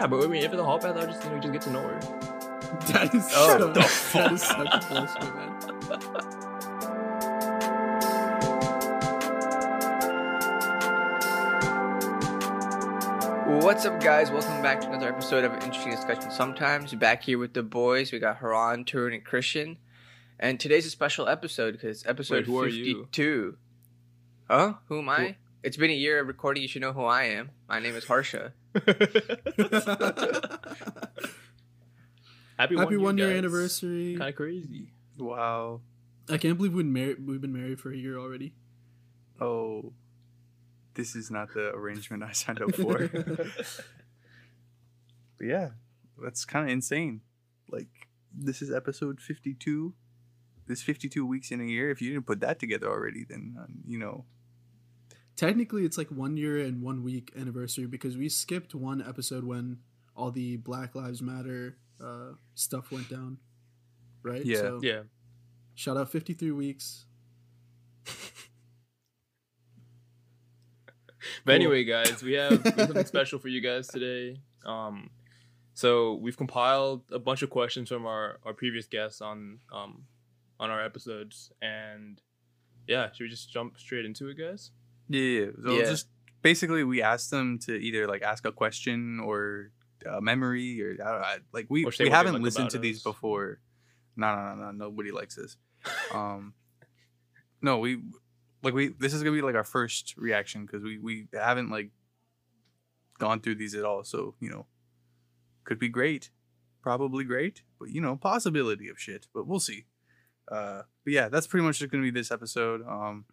Yeah, but I mean, if it's a hall pass, I'll just you know just get to know her. That is Oh, so, the that is such bullshit, man. What's up, guys? Welcome back to another episode of Interesting Discussion Sometimes. Back here with the boys. We got Haran, Tarun, and Christian. And today's a special episode because it's episode Wait, who are you? 52. Huh? Who am I? It's been a year of recording. You should know who I am. My name is Harsha. Happy, Happy one year guys. anniversary. Kind of crazy. Wow. I can't believe we've been married. We've been married for a year already. Oh, this is not the arrangement I signed up for. but yeah, that's kind of insane. Like, this is episode 52. This 52 weeks in a year. If you didn't put that together already, then, uh, you know, Technically, it's like one year and one week anniversary because we skipped one episode when all the Black Lives Matter uh, stuff went down. Right. Yeah. So, Yeah. Shout out 53 weeks. But anyway, guys, we have, we have something special for you guys today. Um, so we've compiled a bunch of questions from our, our previous guests on um on our episodes, and yeah, should we just jump straight into it, guys? Yeah, yeah. So Yeah. just basically, we asked them to either like ask a question or a memory or I don't know, like we we haven't like listened to these before. No, no, no, no. Nobody likes this. Um, no, we like we. This is gonna be like our first reaction because we we haven't like gone through these at all. So you know, could be great, probably great, but you know, possibility of shit. But we'll see. Uh, but yeah, that's pretty much just gonna be this episode. Um,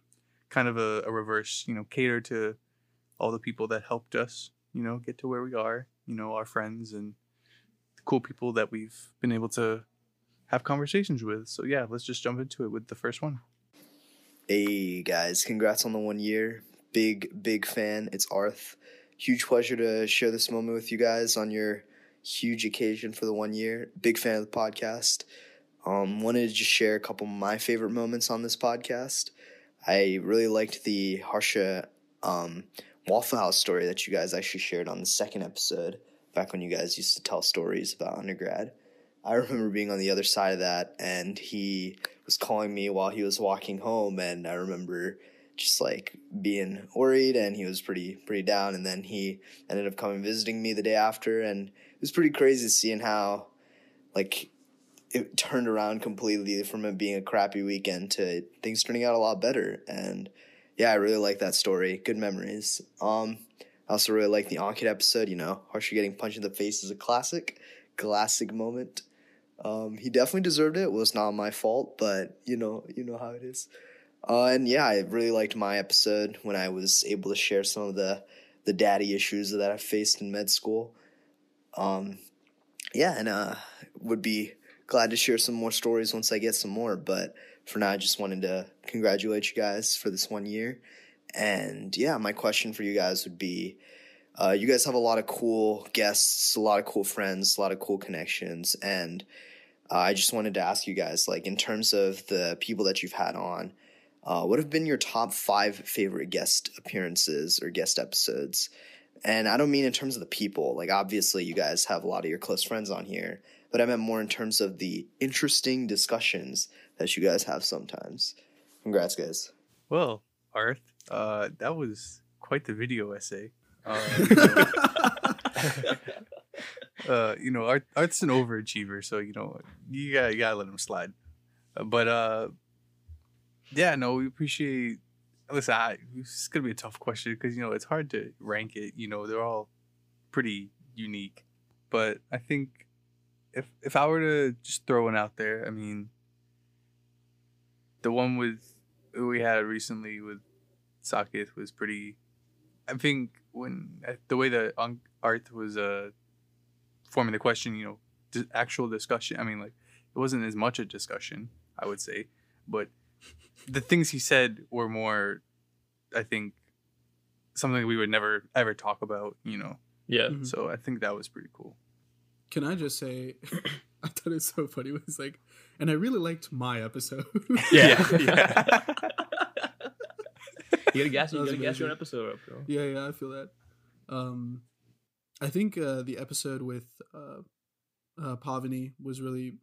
kind of a, a reverse, you know, cater to all the people that helped us, you know, get to where we are. You know, our friends and the cool people that we've been able to have conversations with. So yeah, let's just jump into it with the first one. Hey guys, congrats on the one year. Big, big fan. It's Arth. Huge pleasure to share this moment with you guys on your huge occasion for the one year. Big fan of the podcast. Um, wanted to just share a couple of my favorite moments on this podcast. I really liked the Harsha um, Waffle House story that you guys actually shared on the second episode, back when you guys used to tell stories about undergrad. I remember being on the other side of that, and he was calling me while he was walking home, and I remember just like being worried, and he was pretty pretty down. And then he ended up coming visiting me the day after, and it was pretty crazy seeing how like it turned around completely from it being a crappy weekend to things turning out a lot better. And yeah, I really like that story. Good memories. Um, I also really like the Ankit episode. You know, Harsha getting punched in the face is a classic, classic moment. Um, he definitely deserved it. It was not my fault, but you know, you know how it is. Uh, and yeah, I really liked my episode when I was able to share some of the the daddy issues that I faced in med school. Um, yeah, and uh, would be glad to share some more stories once I get some more. But for now, I just wanted to congratulate you guys for this one year. And yeah, my question for you guys would be uh, you guys have a lot of cool guests, a lot of cool friends, a lot of cool connections. And uh, I just wanted to ask you guys, like, in terms of the people that you've had on, uh, what have been your top five favorite guest appearances or guest episodes? And I don't mean in terms of the people. Like, obviously, you guys have a lot of your close friends on here, but I meant more in terms of the interesting discussions that you guys have sometimes. Congrats, guys. Well, Arth, uh, that was quite the video essay. Uh, uh, you know, Art, Art's an overachiever, so you know you gotta, you gotta let him slide. Uh, but uh, yeah, no, we appreciate. Listen, I, it's gonna be a tough question because you know it's hard to rank it. You know, they're all pretty unique, but I think if if I were to just throw one out there, I mean, the one with we had recently with Sakith was pretty. I think when uh, the way that An- Art was uh forming the question, you know, d- actual discussion. I mean, like it wasn't as much a discussion, I would say, but the things he said were more, I think, something we would never ever talk about. You know, Yeah. Mhm. so I think that was pretty cool. Can I just say, I thought it was so funny. It was like, and I really liked my episode. Yeah. Yeah. you gotta gas, you gotta gas your episode up, bro. yeah, yeah, I feel that. Um, I think uh, the episode with uh, uh, Pavani was really,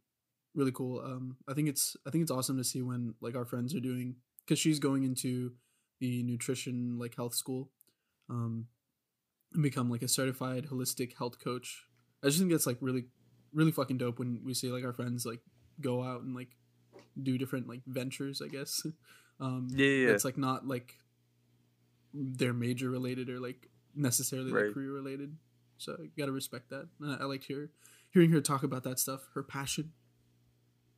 really cool. Um, I think it's I think it's awesome to see when like our friends are doing because she's going into the nutrition like health school, um, and become like a certified holistic health coach. I just think that's like really, really fucking dope when we see like our friends like go out and like do different like ventures. I guess. um, Yeah, yeah, yeah. It's like not like they're major related or like necessarily Right. like career related. So you gotta respect that. And I, I liked her hearing her talk about that stuff, her passion.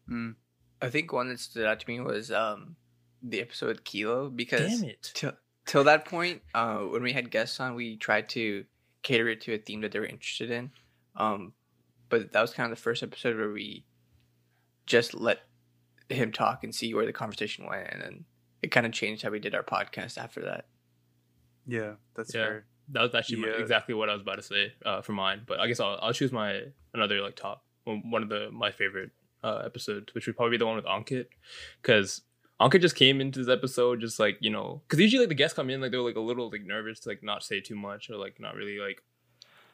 Mm. I think one that stood out to me was um the episode Kilo because Damn it. till till that point, uh, when we had guests on, we tried to cater it to a theme that they were interested in. Um, but that was kind of the first episode where we just let him talk and see where the conversation went, and then it kind of changed how we did our podcast after that. Yeah, that's Yeah. fair. That was actually Yeah. exactly what I was about to say uh, for mine. But I guess I'll, I'll choose my another like top one one of the my favorite uh, episodes, which would probably be the one with Ankit, because Ankit just came into this episode just like you know, because usually like the guests come in like they're like a little like nervous to like not say too much or like not really like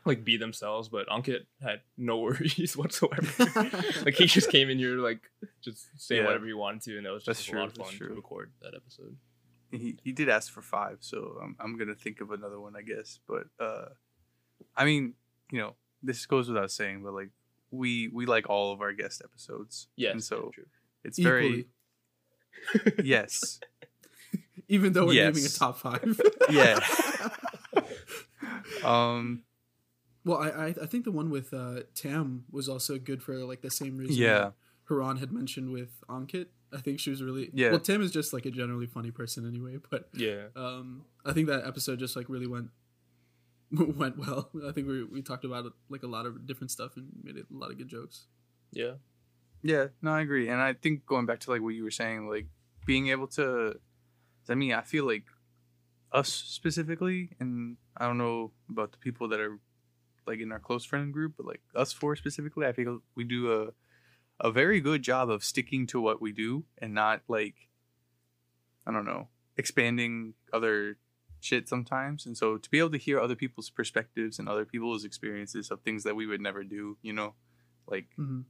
like be themselves, but Ankit had no worries whatsoever. like he just came in here like just say Yeah. whatever he wanted to, and that was just That's a true, lot of fun true. to record that episode. He he did ask for five, so I'm I'm gonna think of another one, I guess. But uh, I mean, you know, this goes without saying, but like we we like all of our guest episodes. Yes, and so true. it's Equally, very yes, even though we're naming a top five. Yeah. um, well, I, I I think the one with uh, Tam was also good for like the same reason. Yeah. that Haran had mentioned with Ankit. I think she was really Yeah. Well, Tam is just like a generally funny person anyway, but Yeah. um, I think that episode just like really went went well. I think we we talked about like a lot of different stuff and made a lot of good jokes. Yeah. Yeah, no, I agree, and I think going back to like what you were saying, like being able to, I mean, I feel like us specifically, and I don't know about the people that are like in our close friend group, but like us four specifically, I feel we do a a very good job of sticking to what we do and not like, I don't know, expanding other shit sometimes. And so to be able to hear other people's perspectives and other people's experiences of things that we would never do, you know, like Mm-hmm.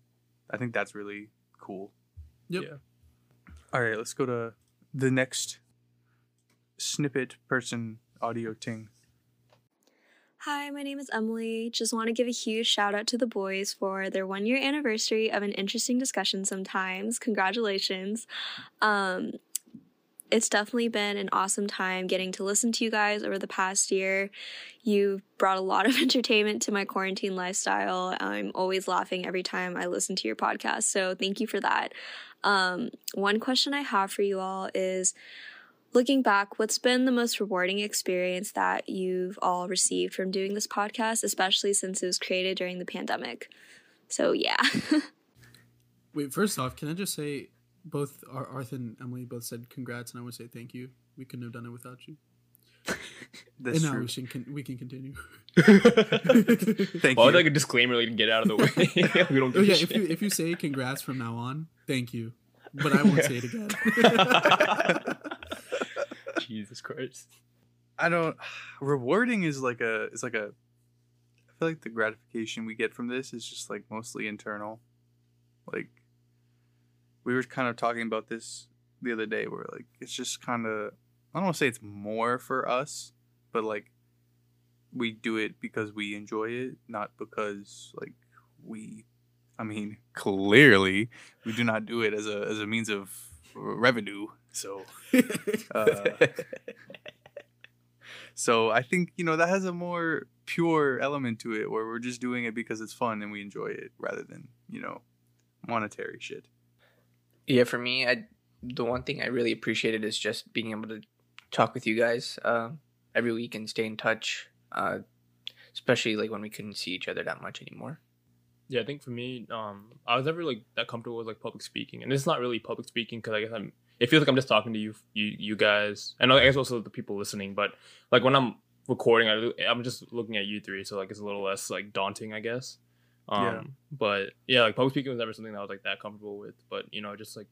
I think that's really cool. Yep. Yeah. All right, let's go to the next snippet person audio ting. Hi, my name is Emily. Just want to give a huge shout out to the boys for their one year anniversary of an interesting discussion sometimes. Congratulations. Um, it's definitely been an awesome time getting to listen to you guys over the past year. You've brought a lot of entertainment to my quarantine lifestyle. I'm always laughing every time I listen to your podcast, so thank you for that. Um, one question I have for you all is looking back, what's been the most rewarding experience that you've all received from doing this podcast, especially since it was created during the pandemic? So, yeah. Wait, first off, can I just say both Ar- Arthur and Emily both said congrats, and I want to say thank you. We couldn't have done it without you. That's and now true. we, should con- we can continue. Thank well, you. like a disclaimer, like to get out of the way. we don't. Oh, Give yeah, if you if you say congrats from now on, thank you, but I won't say it again. Jesus Christ. I don't. Rewarding is like a. It's like a. I feel like the gratification we get from this is just like mostly internal. Like, we were kind of talking about this the other day, where like it's just kind of. I don't want to say it's more for us, but like, we do it because we enjoy it, not because like we. I mean, clearly, we do not do it as a as a means of revenue. So. Uh, So I think you know that has a more pure element to it, where we're just doing it because it's fun and we enjoy it, rather than you know monetary shit. Yeah, for me, I the one thing I really appreciated is just being able to talk with you guys um, every week and stay in touch, uh, especially like when we couldn't see each other that much anymore. Yeah, I think for me, um, I was never like that comfortable with like public speaking, and it's not really public speaking because I guess I'm. It feels like I'm just talking to you, you, you guys, and I guess also the people listening. But like when I'm recording, I, I'm just looking at you three, so like it's a little less like daunting, I guess. Um, Yeah. But yeah, like public speaking was never something that I was like that comfortable with. But you know, just like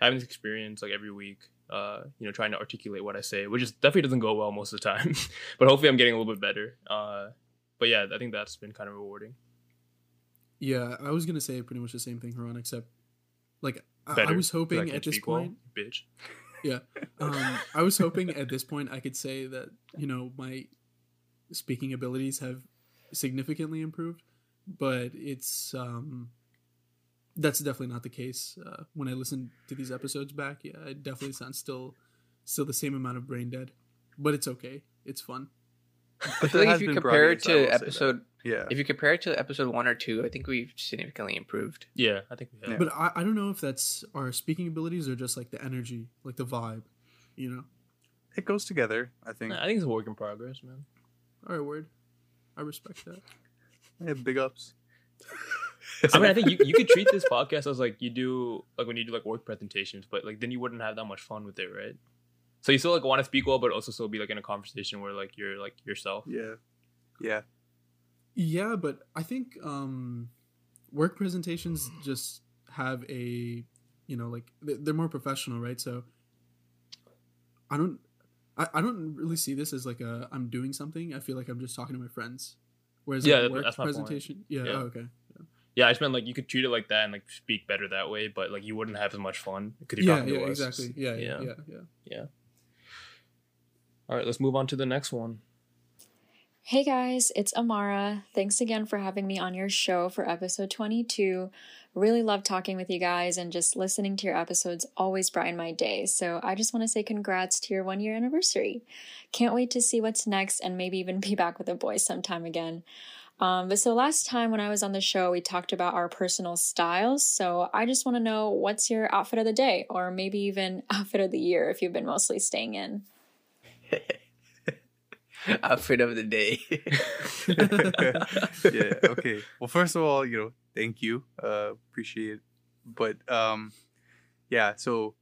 having this experience like every week, uh, you know, trying to articulate what I say, which is definitely doesn't go well most of the time, but hopefully I'm getting a little bit better. Uh, but yeah, I think that's been kind of rewarding. Yeah, I was gonna say pretty much the same thing, Haran, except like I, I Better, was hoping at this point. bitch. Yeah, um, I was hoping at this point I could say that you know my speaking abilities have significantly improved, but it's um, that's definitely not the case. Uh, when I listen to these episodes back, yeah, it definitely sounds still still the same amount of brain dead, but it's okay. It's fun. I feel like if you compare it progress, I will to episode, Yeah. if you compare it to episode one or two, I think we've significantly improved. Yeah, I think we have. Yeah. But I, I don't know if that's our speaking abilities or just like the energy, like the vibe, you know. It goes together, I think. I think it's a work in progress, man. All right, word. I respect that. Yeah, big ups. I mean, I think you, you could treat this podcast as like you do like when you do like work presentations, but like then you wouldn't have that much fun with it, right? So you still like want to speak well, but also still be like in a conversation where like you're like yourself. Yeah. Yeah. Yeah, but I think um, work presentations just have a, you know, like they- they're more professional, right? So I don't, I, I don't really see this as like a I'm doing something. I feel like I'm just talking to my friends. Whereas Yeah, like, work that's my point. presentation, yeah, Yeah. oh, okay, Yeah, I just meant like you could treat it like that and like speak better that way, but like you wouldn't have as much fun because you're yeah, talking yeah, to us. exactly, yeah, yeah, Yeah. yeah, yeah. All right, let's move on to the next one. Hey guys, it's Amara. Thanks again for having me on your show for episode 22. Really love talking with you guys and just listening to your episodes always brighten my day. So I just want to say congrats to your one year anniversary. Can't wait to see what's next and maybe even be back with the boys sometime again. Um, but so last time when I was on the show, we talked about our personal styles. So I just want to know what's your outfit of the day or maybe even outfit of the year if you've been mostly staying in. Outfit of the day. yeah. Okay. Well, first of all, you know, thank you. Uh, appreciate it. But um, yeah. So,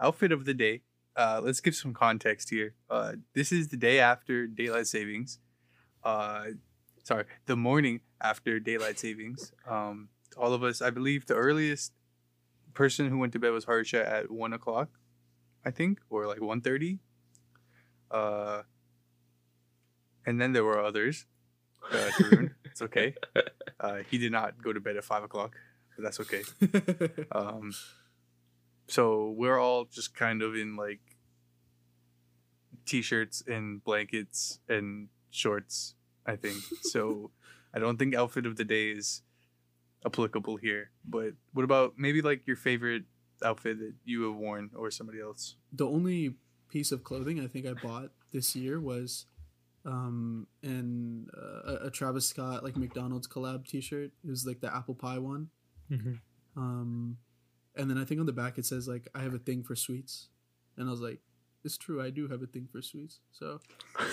outfit of the day. Uh, let's give some context here. Uh, this is the day after daylight savings. Uh, sorry, the morning after daylight savings. Um, all of us, I believe, the earliest person who went to bed was Harsha at one o'clock, I think, or like one thirty. Uh, and then there were others. Uh, Tarun, it's okay. Uh, he did not go to bed at five o'clock, but that's okay. Um, so we're all just kind of in like t-shirts and blankets and shorts. I think so. I don't think outfit of the day is applicable here. But what about maybe like your favorite outfit that you have worn or somebody else? the only piece of clothing I think I bought this year was um in uh, a, a Travis Scott like McDonald's collab T-shirt. It was like the apple pie one. Um, and then I think on the back it says like I have a thing for sweets, and I was like, it's true, I do have a thing for sweets. So, um,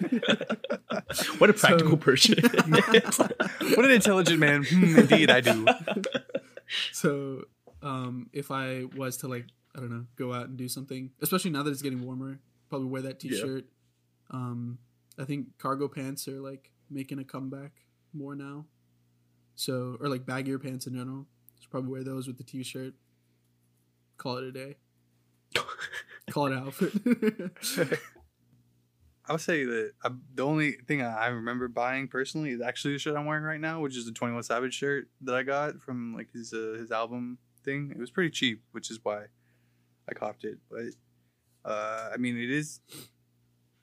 What a practical So- person. What an intelligent man. Hmm, indeed, I do. so um, if I was to like I don't know go out and do something, especially now that it's getting warmer, probably wear that T-shirt. Um, I think cargo pants are like making a comeback more now. So or like baggier pants in general. Just probably wear those with the T-shirt. Call it a day. Call it an outfit. I'll say that I, the only thing I remember buying personally is actually the shirt I'm wearing right now, which is the Twenty One Savage shirt that I got from like his uh, his album thing. It was pretty cheap, which is why I copped it. But uh, I mean, it is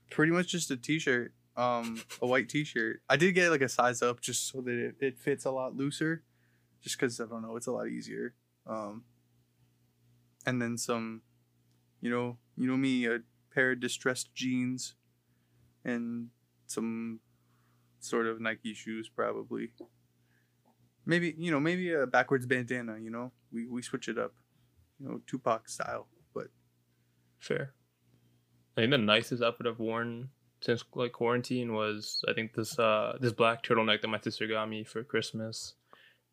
pretty much just a t-shirt, um, a white t-shirt. I did get like a size up just so that it, it fits a lot looser, just because I don't know, it's a lot easier. Um, and then some, you know, you know me, a pair of distressed jeans and some sort of Nike shoes, probably. Maybe you know, maybe a backwards bandana. You know, we we switch it up, you know, Tupac style. But Fair. I think the nicest outfit I've worn since like quarantine was I think this uh this black turtleneck that my sister got me for Christmas,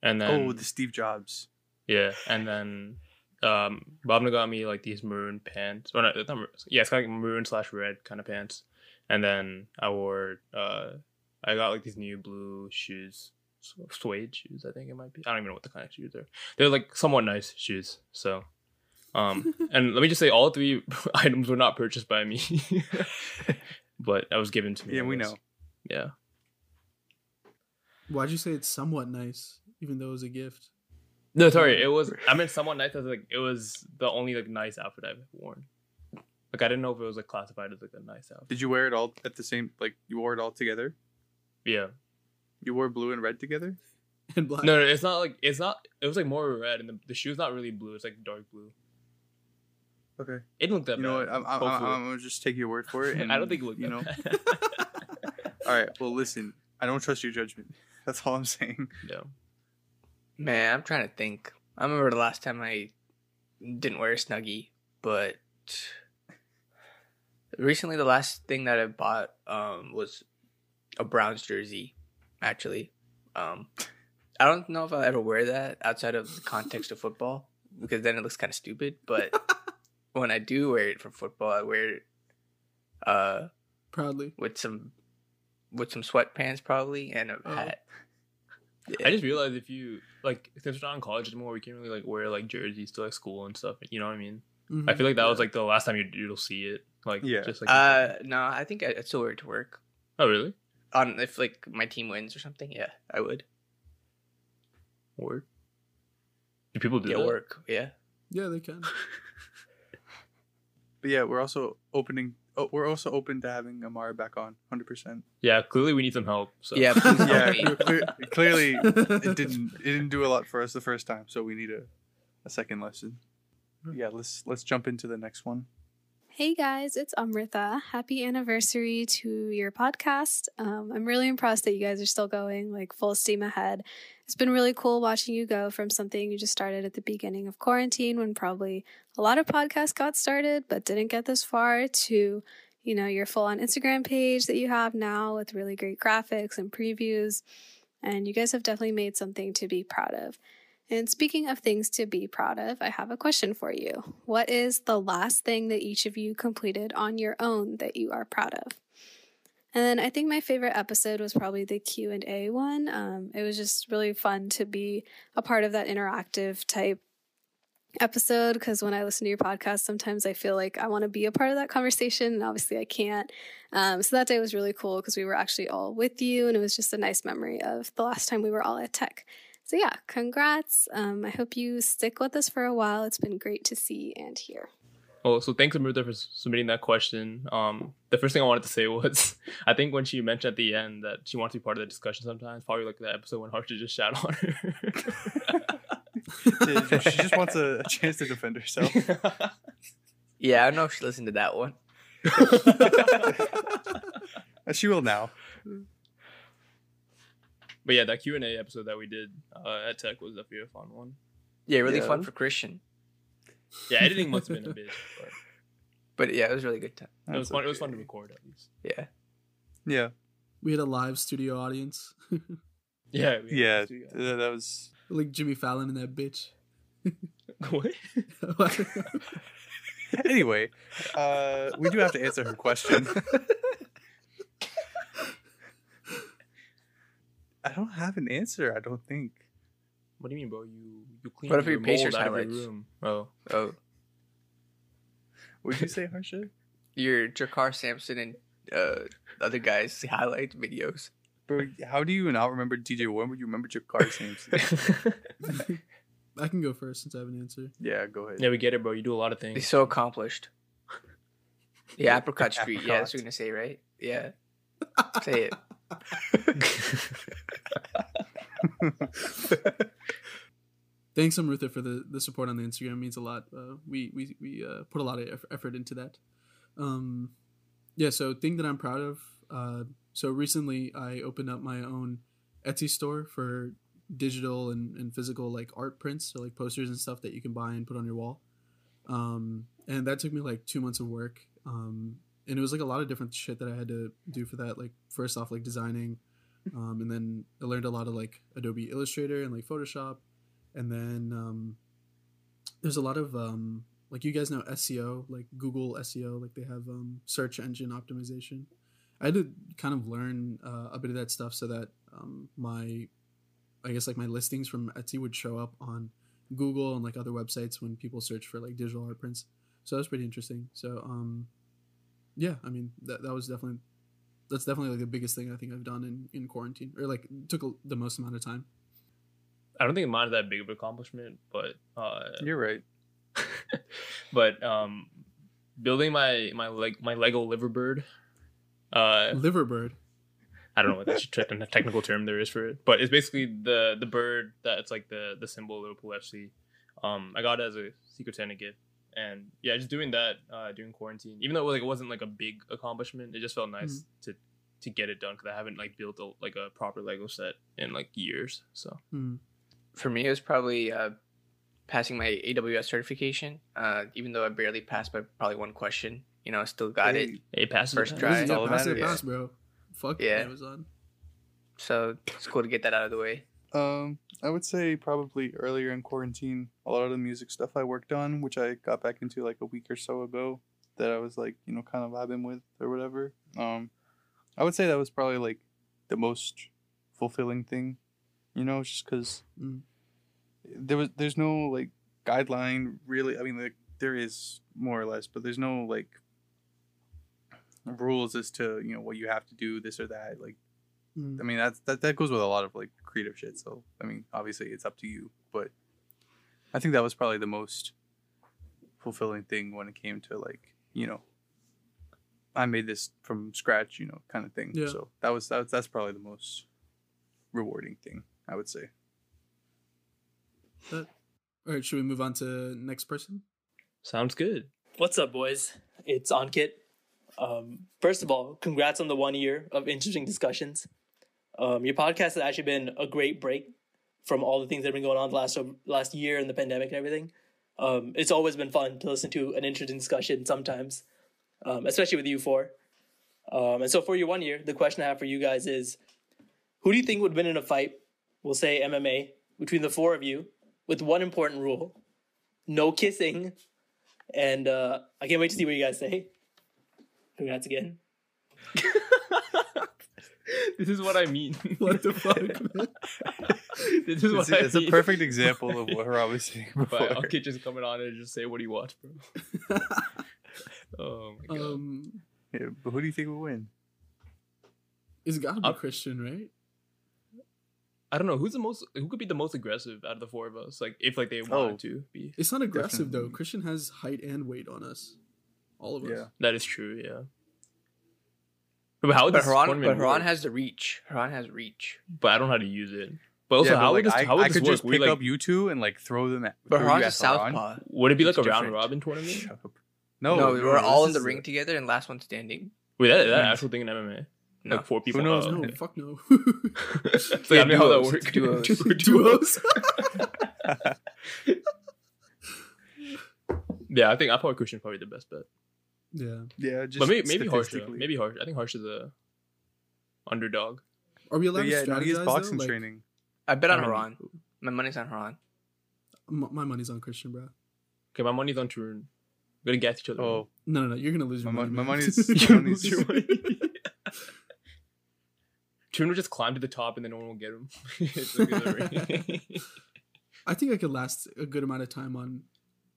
and then oh, the Steve Jobs. yeah, and then um Bobna got me like these maroon pants. Or not, not maroon, yeah, it's kind of like maroon slash red kind of pants, and then I wore uh I got like these new blue shoes, suede shoes I think it might be. I don't even know what the kind of shoes are. They're like somewhat nice shoes, so. Um, and let me just say, all three items were not purchased by me, but that was given to me. Yeah, we know. Yeah. Why'd you say it's somewhat nice, even though it was a gift? No, sorry, it was. I meant somewhat nice as like it was the only like nice outfit I've worn. Like I didn't know if it was like classified as like a nice outfit. Did you wear it all at the same? Like you wore it all together? Yeah. You wore blue and red together? And black. No, no, it's not like it's not. It was like more red, and the, the shoe's not really blue. It's like dark blue. Okay. It didn't look that You bad. know what? I'm, I'm, I'm. I'm gonna just take your word for it. And, I don't think it looked you that know. All right. Well, listen. I don't trust your judgment. That's all I'm saying. No. Man, I'm trying to think. I remember the last time I didn't wear a snuggie, but recently the last thing that I bought um was a Browns jersey. Actually, um, I don't know if I'll ever wear that outside of the context of football because then it looks kind of stupid. But when I do wear it for football, I wear it uh Proudly. with some with some sweatpants probably and a Oh. hat. I just realized if you like since we're not in college anymore, we can't really like wear like jerseys to like school and stuff. You know what I mean? Mhm. I feel like that was like the last time you you'll see it. Like Yeah. just like Uh, no, I think I, I'd still wear it to work. oh really? On if like my team wins or something, yeah, I would. Work. Do people do Yeah, that? work. Yeah. Yeah, they can. But yeah, we're also opening. Oh, we're also open to having Amara back on, hundred percent. Yeah, clearly we need some help. So Yeah, Yeah, me. cle- clearly it didn't. It didn't do a lot for us the first time, so we need a, a second lesson. Hmm. Yeah, let's let's jump into the next one. Hey guys, it's Amrita. Happy anniversary to your podcast. Um, I'm really impressed that you guys are still going like full steam ahead. It's been really cool watching you go from something you just started at the beginning of quarantine when probably a lot of podcasts got started but didn't get this far to, you know, your full on Instagram page that you have now with really great graphics and previews. And you guys have definitely made something to be proud of. And speaking of things to be proud of, I have a question for you. What is the last thing that each of you completed on your own that you are proud of? And then I think my favorite episode was probably the Q and A one. Um, it was just really fun to be a part of that interactive type episode because when I listen to your podcast, sometimes I feel like I want to be a part of that conversation, and obviously I can't. Um, so that day was really cool because we were actually all with you, and it was just a nice memory of the last time we were all at Tech. So yeah, congrats. Um, I hope you stick with us for a while. It's been great to see and hear. Oh, so thanks Amrita for submitting that question. Um, the first thing I wanted to say was, I think when she mentioned at the end that she wants to be part of the discussion sometimes, probably like the episode when Harsha just shat on her. Yeah, she just wants a, a chance to defend herself. Yeah, I don't know if she listened to that one. Uh, She will now. But yeah, that Q and A episode that we did uh, at Tech was definitely a fun one. Yeah, really Yeah. fun for Christian. Yeah, editing must have been a bitch, but But yeah, it was a really good time. it was That's fun. It was fun to record at least. Yeah. Yeah, we had a live studio audience, Yeah, we- yeah. we- uh, that was. like Jimmy Fallon and that bitch. what? Anyway, uh, we do have to answer her question. I don't have an answer. I don't think. What do you mean, bro? You you clean What if your your Pacers mold out of your highlights? room? Oh, Oh, Would you say, Harsha? your Jakarr Sampson and uh, other guys highlight videos. Bro, how do you not remember TJ Warren? Would you remember Jakarr Sampson? I can go first since I have an answer. yeah, go ahead. yeah, we get it, bro. You do a lot of things. He's things. so accomplished. Yeah, Apricot Street. Yeah, that's Apricot. what you're gonna say, right? Yeah. Say it. Thanks, Amrutha, for the, the support on the Instagram. It means a lot. Uh, we we, we uh, put a lot of effort into that. Um, yeah, so thing that I'm proud of. Uh, so recently, I opened up my own Etsy store for digital and, and physical like art prints, so like posters and stuff that you can buy and put on your wall. Um, and that took me like two months of work. Um, and it was like a lot of different shit that I had to do for that. Like first off, like designing, um, and then I learned a lot of like Adobe Illustrator and like Photoshop and then um, there's a lot of um, like you guys know SEO, like Google SEO, like they have um, search engine optimization. I had to kind of learn uh, a bit of that stuff so that um, my, I guess like my listings from Etsy would show up on Google and like other websites when people search for like digital art prints. So that was pretty interesting. So um, yeah, I mean that that was definitely that's definitely like the biggest thing I think I've done in in quarantine, or like took a, the most amount of time. I don't think mine's that big of an accomplishment, but uh, You're right. but um, building my my leg my Lego liverbird. Uh, Liverbird. I don't know what that's the technical term there is for it, but it's basically the the bird that it's like the the symbol of Liverpool FC. Um, I got it as a Secret Santa gift, and yeah, just doing that uh, during quarantine, even though like it wasn't like a big accomplishment, it just felt nice to to get it done because I haven't like built a, like a proper Lego set in like years. So Mm. For me, it was probably uh, passing my AWS certification. Uh, even though I barely passed by probably one question, you know, I still got it. Hey, hey, pass First it. try. Yeah, all that pass it, matters. pass, bro. Fuck Yeah. Amazon. So it's cool to get that out of the way. Um, I would say probably earlier in quarantine, a lot of the music stuff I worked on, which I got back into like a week or so ago, that I was like, you know, kind of vibing with or whatever. Um, I would say that was probably like the most fulfilling thing, you know, just because Mm. there was there's no like guideline really. I mean, like there is more or less, but there's no like rules as to you know what you have to do this or that like Mm. I mean that's that, that goes with a lot of like creative shit. So I mean, obviously it's up to you, but I think that was probably the most fulfilling thing when it came to like you know I made this from scratch, you know, kind of thing. Yeah. So that was that was, that's probably the most rewarding thing I would say. All right, should we move on to next person? Sounds good. What's up, boys? It's Ankit. Um, first of all, congrats on the one year of interesting discussions. Um, your podcast has actually been a great break from all the things that have been going on the last last year and the pandemic and everything. Um, it's always been fun to listen to an interesting discussion sometimes, um, especially with you four. Um, and so for your one year, the question I have for you guys is, who do you think would win in a fight? We'll say MMA between the four of you, with one important rule: no kissing. And uh, I can't wait to see what you guys say. Congrats again. this is what I mean. What the fuck? this is what It's, I it's a perfect example of what Rob was saying before. But I'll just coming on and just say what do you watch, bro. Oh my god. um, Yeah, but who do you think will win? it's gotta be I'll- Christian, right? I don't know who's the most who could be the most aggressive out of the four of us. Like if like they Oh. wanted to be. It's not aggressive though. Christian has height and weight on us, all of us. Yeah. That is true, yeah. But how would But this Haran, tournament but Haran work? has the reach. Haran has reach. but I don't know how to use it. But also, yeah, but, how like, would this, I, how would I this could work? just Would we, pick like, up you two and like throw them at. But throw Haran's a southpaw. would it be like It's a round different. robin tournament? Shut up. No, No, we're all in the ring a- together and last one standing. Wait, that, that actual thing in MMA? No. Like four people? knows? Oh, No, okay. fuck no. so yeah, I mean, how that works? duos. Duos. yeah, I think I thought Christian probably the best bet. Yeah. Yeah, just but maybe maybe Harsh. though. Maybe Harsh. I think Harsh is a underdog. Are we allowed But yeah, to no, he has strategize, boxing? Like, training. I bet on I mean, Haran. My money's on Haran. m- my money's on Christian, bro. Okay, my money's on Tarun. We're gonna get each other. Oh, No, no, no. You're gonna lose My your mon- money. my money's- You're my gonna money's- lose your money. Tarun will just climb to the top and then no one will get him. It's like a ring. I think I could last a good amount of time on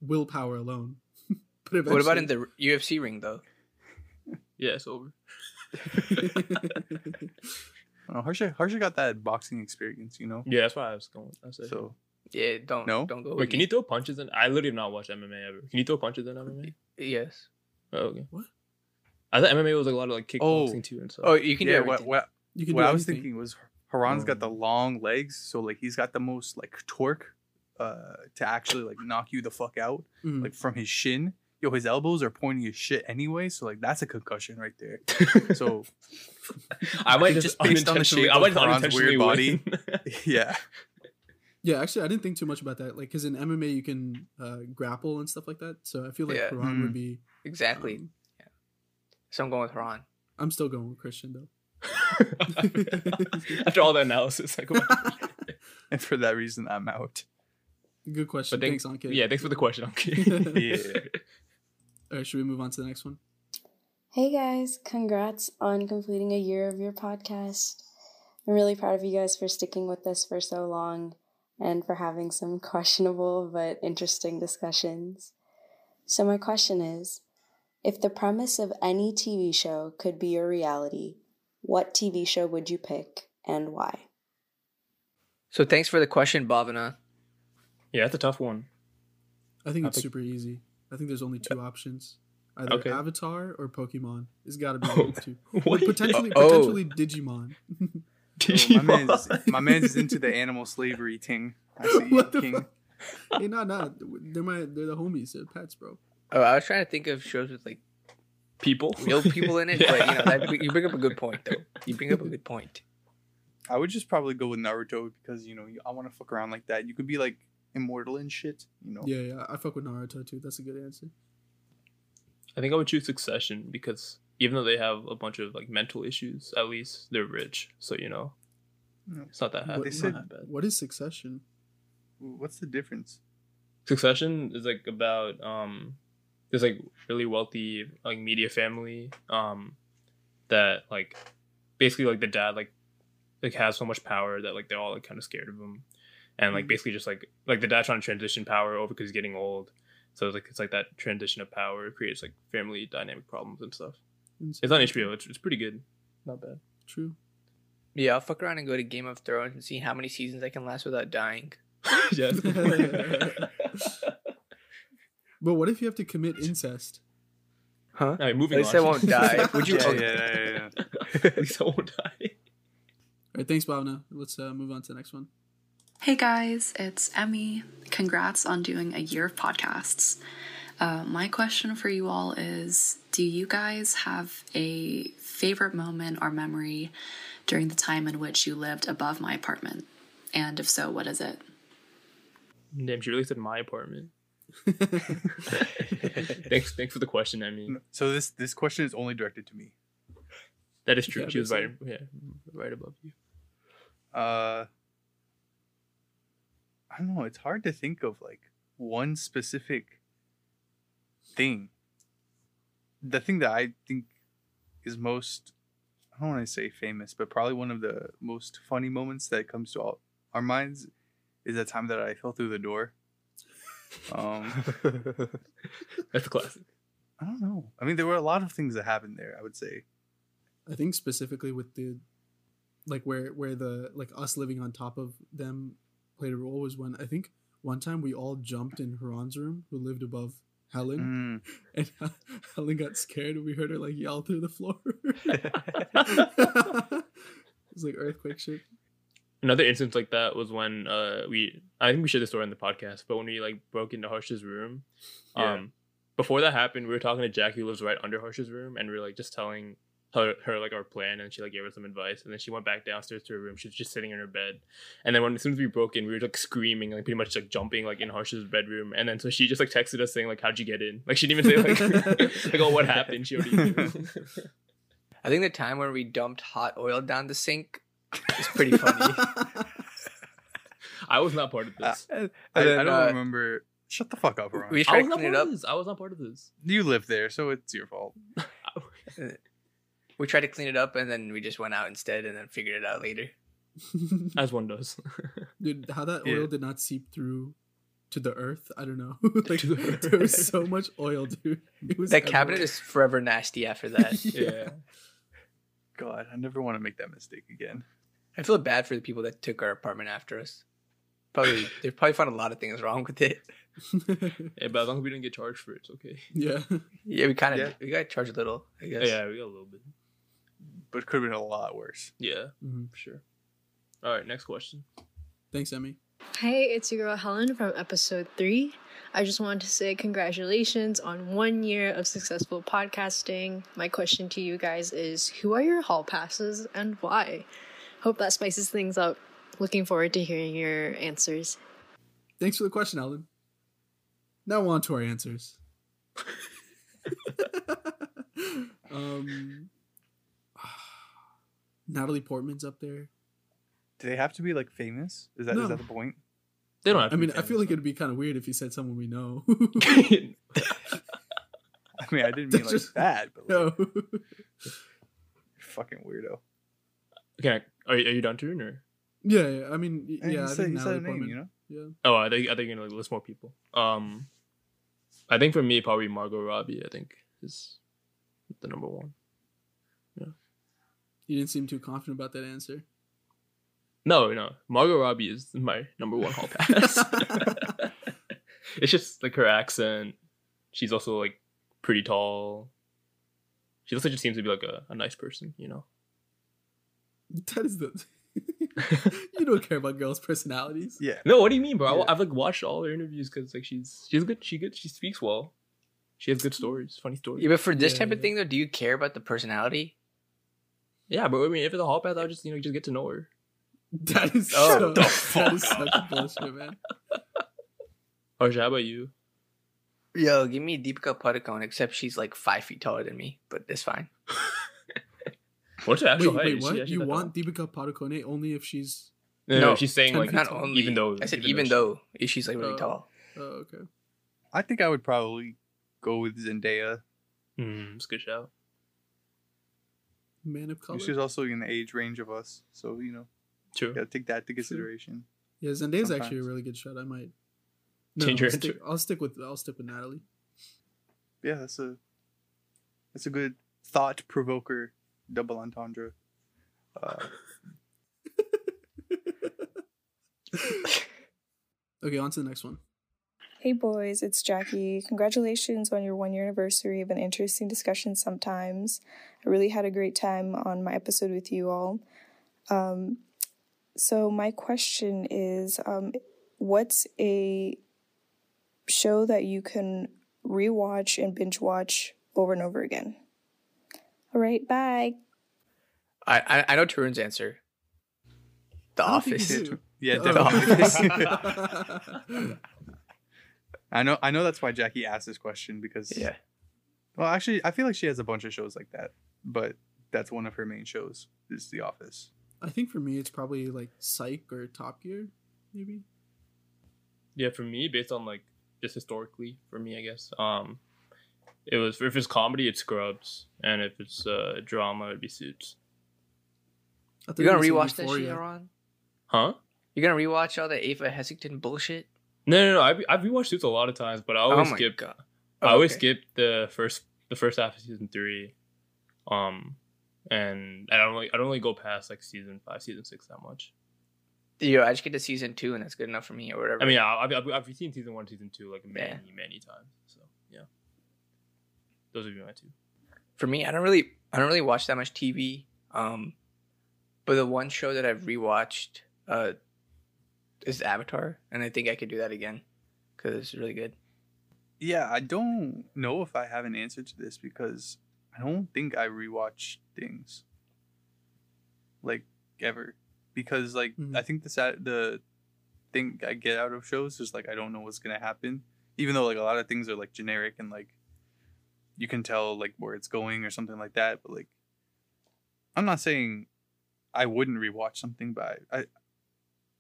willpower alone. But What about in the UFC ring though? yeah, it's over. oh, Harsha, Harsha got that boxing experience, you know. Yeah, that's why I was going. I said. So Yeah, don't No? don't go. Wait, with can me. you throw punches in? I literally have not watched MMA ever. Can you throw punches in MMA? Yes. Oh, okay. What? I thought MMA was like a lot of like Oh. kickboxing too and stuff. Oh, you can yeah, do what everything. what, you can what do I was thinking was Haran's got the Oh. long legs, so like he's got the most like torque uh to actually like knock you the fuck out, Mhm. like from his shin. Yo, his elbows are pointy as shit anyway, so like that's a concussion right there. So I might just just, based on the shape I might of just weird win. yeah, Yeah, actually, I didn't think too much about that. Like, because in MMA you can uh, grapple and stuff like that. So I feel like Yeah. Haran Mhm. would be. Exactly. um, So I'm going with Haran. I'm still going with Christian though. After all the analysis, like, and for that reason I'm out. Good question. but thanks, thanks, Ankit. yeah, thanks for the question. I'm kidding. Yeah. All right, should we move on to the next one? Hey guys, congrats on completing a year of your podcast. I'm really proud of you guys for sticking with this for so long and for having some questionable but interesting discussions. So, my question is if the premise of any TV show could be your reality, what TV show would you pick and why? So thanks for the question, Bhavana. Yeah, that's a tough one. I think I it's think- super easy. I think there's only two options. Either Okay. Avatar or Pokemon. It's got to be one two. What? Potentially, Oh. potentially Digimon. Oh, my man's my man's into the animal slavery thing. I see What the King. fuck? hey, no, no, they're my, they're the homies. They're pets, bro. Oh, I was trying to think of shows with like people. real people in it, but you know, that, you bring up a good point though. You bring up a good point. I would just probably go with Naruto because you know I want to fuck around like that. You could be like immortal and shit. You know. Yeah, yeah. I fuck with Naruto too. That's a good answer. I think I would choose Succession because even though they have a bunch of like mental issues, at least they're rich. So you know, Yeah. it's not that What- bad. they said- not that bad. What is Succession? What's the difference? Succession is like about um, this like really wealthy like media family um, that like basically like the dad like like has so much power that like they're all like kind of scared of him, and like Mhm. basically just like like the dad trying to transition power over because he's getting old. So it's like it's like that transition of power creates like family dynamic problems and stuff. It's on HBO. It's, it's pretty good. Not bad. True. Yeah, I'll fuck around and go to Game of Thrones and see how many seasons I can last without dying. yeah. that's a good point. But what if you have to commit incest? Huh? All right, moving At least on. I won't die. Would you? Yeah, yeah, yeah, yeah. At least I won't die. All right, thanks, Bhavna. Let's uh, move on to the next one. Hey guys, it's Emmy. Congrats on doing a year of podcasts. Uh, my question for you all is Do you guys have a favorite moment or memory during the time in which you lived above my apartment? And if so, what is it? Damn, she really said my apartment. thanks, thanks for the question. I mean, So this this question is only directed to me. that is true. Yeah, she was right, yeah, right above you. Uh, I don't know. It's hard to think of like one specific thing. The thing that I think is most, I don't want to say famous, but probably one of the most funny moments that comes to all our minds is that time that I fell through the door. Um, That's a classic. I don't know. I mean, there were a lot of things that happened there. I would say. I think specifically with the, like where where the like us living on top of them played a role was when I think one time we all jumped in Haran's room who lived above Helen Mm. and Helen got scared and we heard her like yell through the floor. it's like earthquake shit. Another instance like that was when uh we I think we shared the story on the podcast, but when we like broke into Harsh's room, Yeah. um before that happened, we were talking to Jackie who lives right under Harsh's room, and we were like just telling her, her like our plan, and she like gave us some advice, and then she went back downstairs to her room. She was just sitting in her bed, and then when as soon as we broke in, we were like screaming, like pretty much like jumping like in Harsh's bedroom, and then so she just like texted us saying like how'd you get in? Like she didn't even say like like oh what happened? She already knew. I think the time when we dumped hot oil down the sink is pretty funny. I was not part of this. And I, then, I don't uh, remember. Shut the fuck up, Ron. we I was to clean it up. this. I was not part of this. You live there, so it's your fault. We tried to clean it up, and then we just went out instead, and then figured it out later. As one does. Dude, how that Yeah. oil did not seep through to the earth, I don't know. like the there was so much oil, dude. It was That cabinet is forever nasty after that. yeah. God, I never want to make that mistake again. I feel bad for the people that took our apartment after us. Probably they probably found a lot of things wrong with it. Yeah, but as long as we didn't get charged for it, it's okay. yeah. Yeah, we kind of Yeah. we got charged a little. I guess. Yeah, we got a little bit. But it could have been a lot worse. Yeah, Mhm. for sure. All right, next question. Thanks, Emmy. Hey, it's your girl Helen from episode three. I just wanted to say congratulations on one year of successful podcasting. My question to you guys is who are your hall passes and why? Hope that spices things up. Looking forward to hearing your answers. Thanks for the question, Helen. Now on to our answers. um, Natalie Portman's up there. Do they have to be like famous? Is that is No. that the point? They don't have. I to be mean, I feel famous, like it'd be kind of weird if you said someone we know. I mean, I didn't mean That's like just- that, but like, no. fucking weirdo. okay, are, are you done, Tarun, or? yeah, yeah, I mean, yeah, you I said, think you said Natalie a name, Portman. you know. Yeah. Oh, I think I think you're gonna list more people. Um, I think for me probably Margot Robbie. I think is the number one. You didn't seem too confident about that answer. No, no. Margot Robbie is my number one hall pass. it's just like her accent. She's also like pretty tall. She also just seems to be like a, a nice person, you know. That is the. you don't care about girls' personalities. Yeah. No, what do you mean, bro? Yeah. I, have like watched all her interviews because like she's she's good. She good. She speaks well. She has good stories, funny stories. Yeah, but for this Yeah, type of thing though, do you care about the personality? Yeah, but I mean, if it's a hall pass, I'll just you know just get to know her. That is Oh, so. the That is such bullshit, man. Or how about you? Yo, give me Deepika Padukone, except she's like five feet taller than me, but it's fine. What's her Wait, actual height? wait, what? You that want Deepika Padukone only if she's? No, no, No, she's saying like feet Not only, even though I said even even though though she's like really Oh. tall. Oh, okay. I think I would probably go with Zendaya. Mm, it's a good shout. Man of color. She's also in the age range of us, so you know, True. gotta take that into consideration. Yeah, Zendaya's actually a really good shot. I might. Change I'll her stick, I'll stick with I'll stick with Natalie. Yeah, that's a that's a good thought provoker double entendre. Uh, Okay, on to the next one. Hey boys, it's Jackie. Congratulations on your one year anniversary of an interesting discussion sometimes. I really had a great time on my episode with you all. Um, so, my question is um, what's a show that you can rewatch and binge watch over and over again? All right, bye. I I, I know Tarun's answer. The I don't think Office. yeah, Oh. definitely. I know. I know that's why Jackie asked this question because Yeah. Well, actually, I feel like she has a bunch of shows like that, but that's one of her main shows is The Office. I think for me, it's probably like Psych or Top Gear, maybe. Yeah, for me, based on like just historically, for me, I guess. Um, it was if it's comedy, it's Scrubs, and if it's uh drama, it'd be Suits. I thought You gonna rewatch that shit, Euphoria. Haran? Huh? You're gonna rewatch all the Ava Hessington bullshit? No, no, no. I've I've rewatched Suits a lot of times, but I always oh my skip. god. I always okay. skip the first the first half of season three, um, and I don't really I don't really go past like season five, season six that much. Yo, I just get to season two and that's good enough for me or whatever. I mean, I've I've, I've seen season one, season two like many Yeah. many times. So yeah, those would be my two. for me, I don't really I don't really watch that much TV. Um, but the one show that I've rewatched uh is Avatar, and I think I could do that again because it's really good. Yeah, I don't know if I have an answer to this because I don't think I rewatch things like ever because like Mhm. I think the sad the thing I get out of shows is like I don't know what's gonna happen, even though like a lot of things are like generic and like you can tell like where it's going or something like that. But like I'm not saying I wouldn't rewatch something, but I, I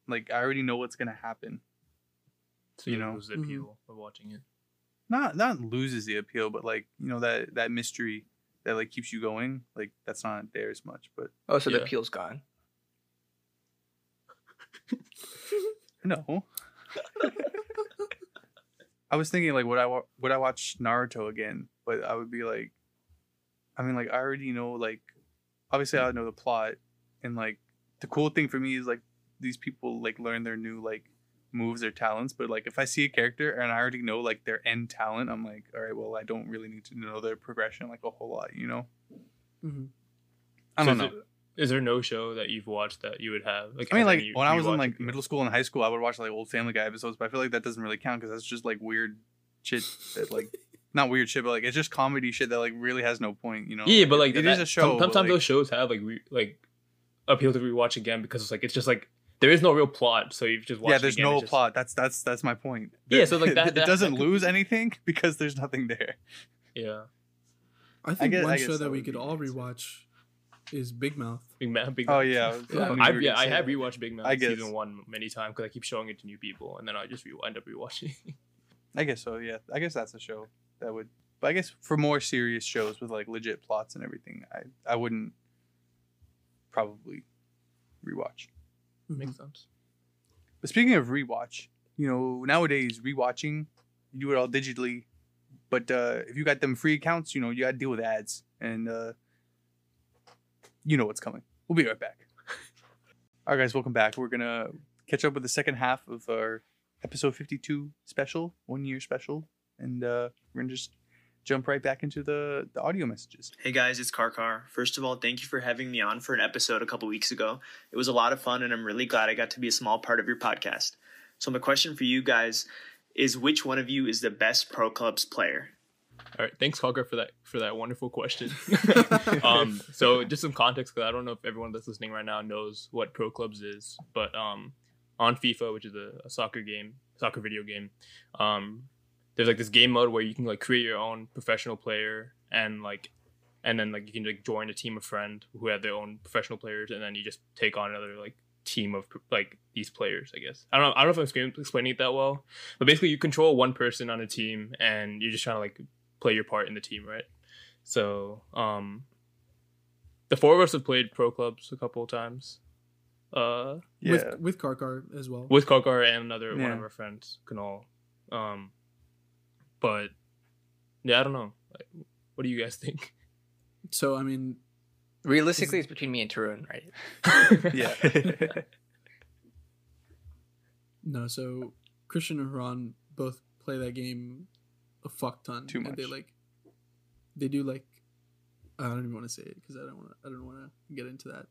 like I already know what's gonna happen. So You you know? lose the appeal mm-hmm. of watching it. not not loses the appeal, but like you know that that mystery that like keeps you going. Like that's not there as much. But Oh, so the appeal's gone. no, I was thinking like would I wa- would I watch Naruto again? But I would be like, I mean like I already know like obviously I know the plot and like the cool thing for me is like these people like learn their new like moves or talents but like if i see a character and i already know like their end talent i'm like all right well i don't really need to know their progression like a whole lot you know hmm i So don't is know it- Is there no show that you've watched that you would have? Like, i mean like any when i was in like appeal? middle school and high school i would watch like old family guy episodes but i feel like that doesn't really count because that's just like weird shit that like not weird shit but like it's just comedy shit that like really has no point you know Yeah, but like it that, is a show some- but, Sometimes like, those shows have like re, like appeal to rewatch again because it's like it's just like there is no real plot, so you've just watched. yeah it there's again, no just- plot that's that's that's my point Yeah, so, like, that- it that- doesn't that could lose anything because there's nothing there Yeah, I think guess- one I show that that we could all an answer. rewatch is Big Mouth. Big Man. Big oh yeah, I Yeah. knew you I, were yeah, I have that. rewatched Big Mouth I guess. season one many times because I keep showing it to new people, and then I just re- end up rewatching. I guess so. Yeah, I guess that's a show that would. But I guess for more serious shows with like legit plots and everything, I I wouldn't probably rewatch. Mhm. Makes sense. But speaking of rewatch, you know nowadays rewatching, you do it all digitally. But uh, if you got them free accounts, you know you got to deal with ads, and uh, you know what's coming. We'll be right back. All right, guys, welcome back. We're gonna catch up with the second half of our episode 52 special, one year special, and uh, we're gonna just jump right back into the the audio messages. Hey guys, it's Karkar. First of all, thank you for having me on for an episode a couple weeks ago. It was a lot of fun, and I'm really glad I got to be a small part of your podcast. So, my question for you guys is which one of you is the best Pro Clubs player? All right, thanks, Karkar, for that for that wonderful question. um, so just some context, because I don't know if everyone that's listening right now knows what Pro Clubs is, but um, on FIFA, which is a, a soccer game, soccer video game, um, there's like this game mode where you can like create your own professional player and like, and then like you can like join a team of friend who have their own professional players, and then you just take on another like team of like these players i guess i don't know i don't know if i'm explaining it that well but basically you control one person on a team and you're just trying to like play your part in the team, right? So, um, the four of us have played pro clubs a couple of times. Uh, yeah. with with Karkar as well. With Karkar and another yeah. one of our friends, Kunal. Um, but yeah, I don't know. Like, what do you guys think? So, I mean, realistically, it's between me and Tarun, right? yeah. no, so Christian and Haran both play that game a fuck ton. Too much. they like, they do like, I don't even want to say it because I don't want to. I don't want to get into that.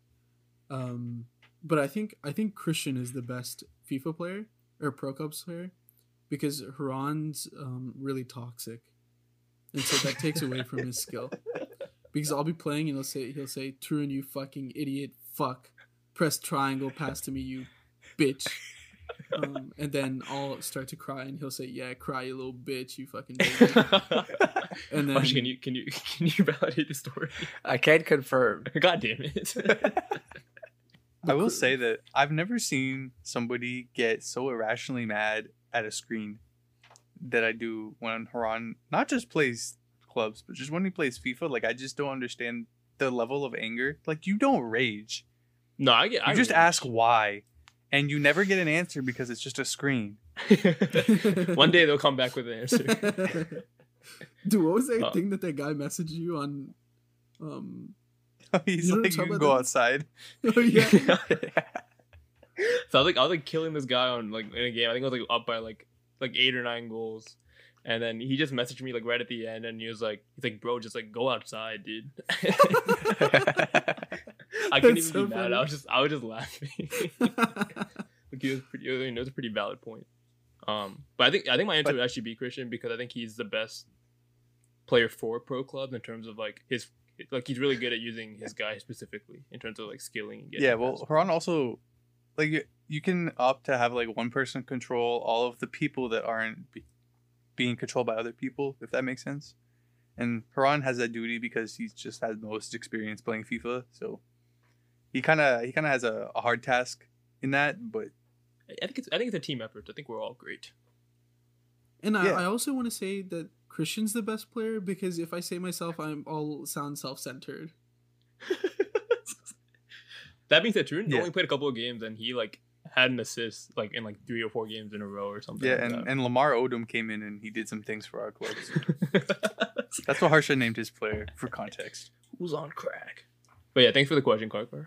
Um, but I think I think Christian is the best FIFA player or Pro Clubs player because Haran's um, really toxic, and so that takes away from his skill. Because I'll be playing and he'll say he'll say Tarun, you fucking idiot, fuck, press triangle, pass to me, you bitch um, and then I'll start to cry, and he'll say, "Yeah, cry, you little bitch, you fucking." and then can you can you can you validate the story? I can't confirm. God damn it! I will say that I've never seen somebody get so irrationally mad at a screen that I do when Haran not just plays clubs, but just when he plays FIFA. Like I just don't understand the level of anger. Like you don't rage. No, I get. You I just rage. ask why and you never get an answer because it's just a screen. One day they'll come back with an answer. Dude, what was that uh, thing that that guy messaged you on? Um, he's like, you can go that? outside. Oh yeah. so I was like, I was like killing this guy on like in a game. I think I was like up by like like eight or nine goals. And then he just messaged me like right at the end, and he was like, "He's like, bro, just like go outside, dude." I couldn't even so be mad. I was just I was just laughing. like he was pretty. I mean, it was a pretty valid point. Um, but I think I think my answer but, would actually be Christian because I think he's the best player for pro clubs in terms of like his like he's really good at using his guy specifically in terms of like skilling. yeah, well, Haran also like you can opt to have like one person control all of the people that aren't be- being controlled by other people, if that makes sense. And Haran has that duty because he's just had most experience playing FIFA, so he kind of he kind of has a, a, hard task in that, but I think it's I think it's a team effort. I think we're all great. And yeah. I, I also want to say that Christian's the best player because if I say myself, I'm all sound self centered. that being said, Tarun yeah. only played a couple of games and he like had an assist like in like three or four games in a row or something. Yeah, like and, that. and Lamar Odom came in and he did some things for our clubs. That's what Harsha named his player for context. Who's on crack? But yeah, thanks for the question, Karkar.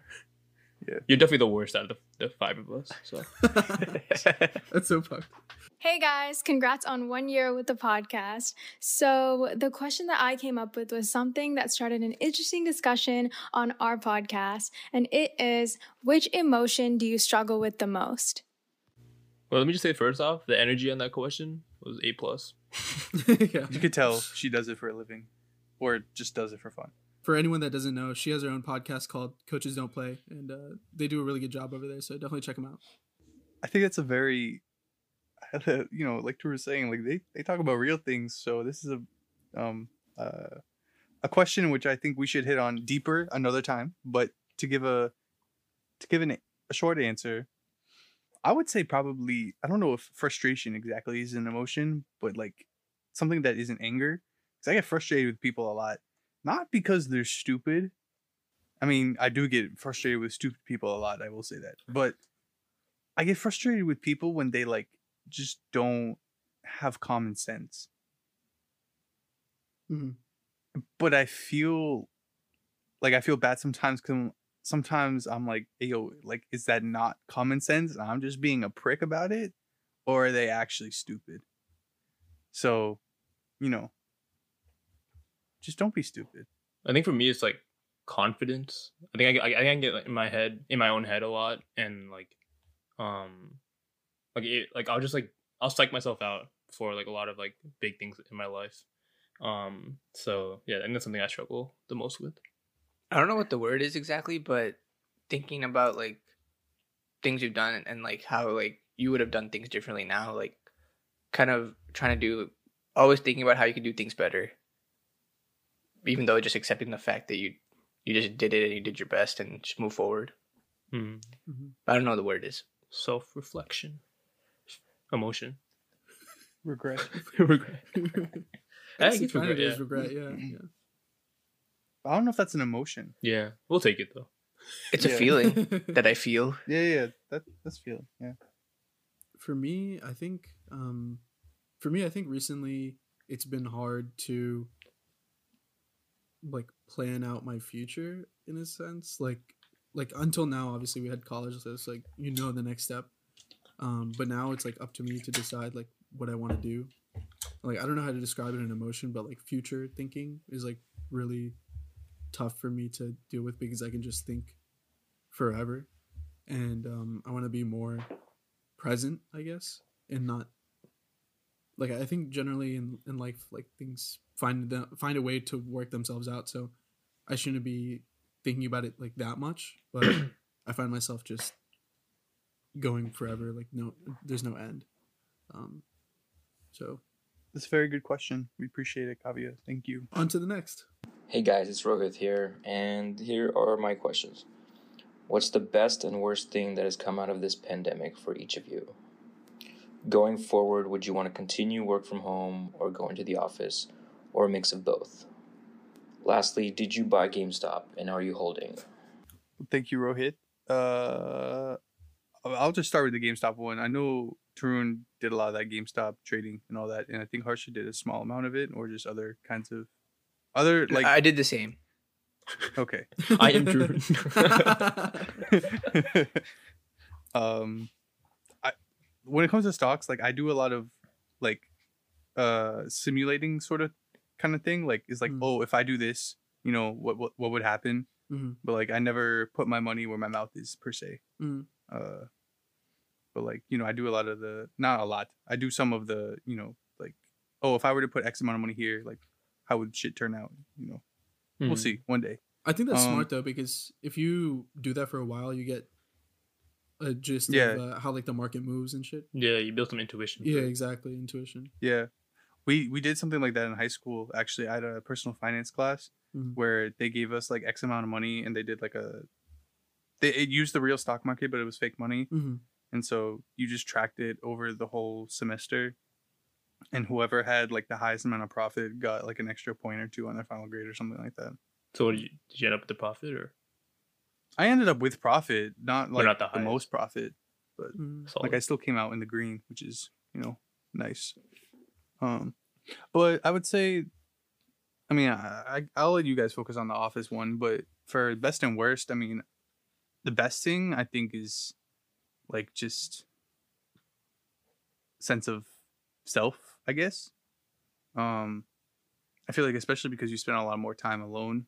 Yeah. You're definitely the worst out of the, the five of us. So that's so fucked. Hey guys, congrats on one year with the podcast. So, the question that I came up with was something that started an interesting discussion on our podcast, and it is which emotion do you struggle with the most? Well, let me just say first off, the energy on that question was A plus. yeah. You could tell she does it for a living, or just does it for fun for anyone that doesn't know, she has her own podcast called Coaches Don't Play, and uh, they do a really good job over there. So definitely check them out. I think that's a very, you know, like you were saying, like they they talk about real things. So this is a um uh, a question which I think we should hit on deeper another time. But to give a to give an, a short answer, I would say probably I don't know if frustration exactly is an emotion, but like something that isn't anger. Because I get frustrated with people a lot not because they're stupid. I mean, I do get frustrated with stupid people a lot, I will say that. But I get frustrated with people when they like just don't have common sense. Mm-hmm. But I feel like I feel bad sometimes because sometimes I'm like, hey, yo, like, is that not common sense? And I'm just being a prick about it, or are they actually stupid? So, you know, just don't be stupid. I think for me, it's like confidence. I think I, I, I can get like, in my head, in my own head a lot, and like, um, like it, like I'll just like I'll psych myself out for like a lot of like big things in my life. Um, so yeah, and that's something I struggle the most with. I don't know what the word is exactly, but thinking about like things you've done and, and like how like you would have done things differently now, like kind of trying to do always thinking about how you can do things better. Even though just accepting the fact that you you just did it and you did your best and just move forward. Mm. I don't know what the word is. Self reflection, emotion, regret, regret. That's I guess kind of regret, is yeah. regret. Yeah, yeah. I don't know if that's an emotion. Yeah, we'll take it though. It's a feeling that I feel. Yeah, yeah, that that's feeling. Yeah. For me, I think um for me I think recently it's been hard to like plan out my future in a sense. Like like until now obviously we had college so it's like you know the next step. Um but now it's like up to me to decide like what I want to do. Like I don't know how to describe it in emotion, but like future thinking is like really tough for me to deal with because I can just think forever. And um, I want to be more present, I guess, and not like I think generally in, in life, like things find the, find a way to work themselves out. So I shouldn't be thinking about it like that much, but I find myself just going forever. Like no, there's no end. Um, so That's a very good question. We appreciate it, Kavya. Thank you. on to the next. Hey guys, it's Rohit here, and here are my questions. What's the best and worst thing that has come out of this pandemic for each of you? Going forward, would you want to continue work from home or go into the office, or a mix of both? Lastly, did you buy GameStop and are you holding? Thank you, Rohit. Uh, I'll just start with the GameStop one. I know Tarun did a lot of that GameStop trading and all that, and I think Harsha did a small amount of it, or just other kinds of other like. I did the same. Okay. I am Drew. um, I when it comes to stocks, like I do a lot of like uh simulating sort of kind of thing. Like is like, oh, if I do this, you know, what what what would happen? Mhm. But like I never put my money where my mouth is per se. Mhm. Uh, but like you know, I do a lot of the not a lot. I do some of the you know like oh, if I were to put X amount of money here, like how would shit turn out? You know, we'll Mhm. see one day. I think that's Um, smart though because if you do that for a while, you get a gist Yeah. of uh, how like the market moves and shit. Yeah, you build some intuition. Yeah, exactly. Intuition. Yeah. We we did something like that in high school. Actually, I had a personal finance class Mhm. where they gave us like X amount of money and they did like a they it used the real stock market, but it was fake money. Mhm. And so you just tracked it over the whole semester. And whoever had like the highest amount of profit got like an extra point or two on their final grade or something like that. So did you, did you end up with the profit or? I ended up with profit, not like not the the, most profit, but Mm. like I still came out in the green, which is you know nice. Um, but I would say, I mean, I, I I'll let you guys focus on the office one, but for best and worst, I mean, the best thing I think is like just sense of self, I guess. Um, I feel like especially because you spend a lot more time alone.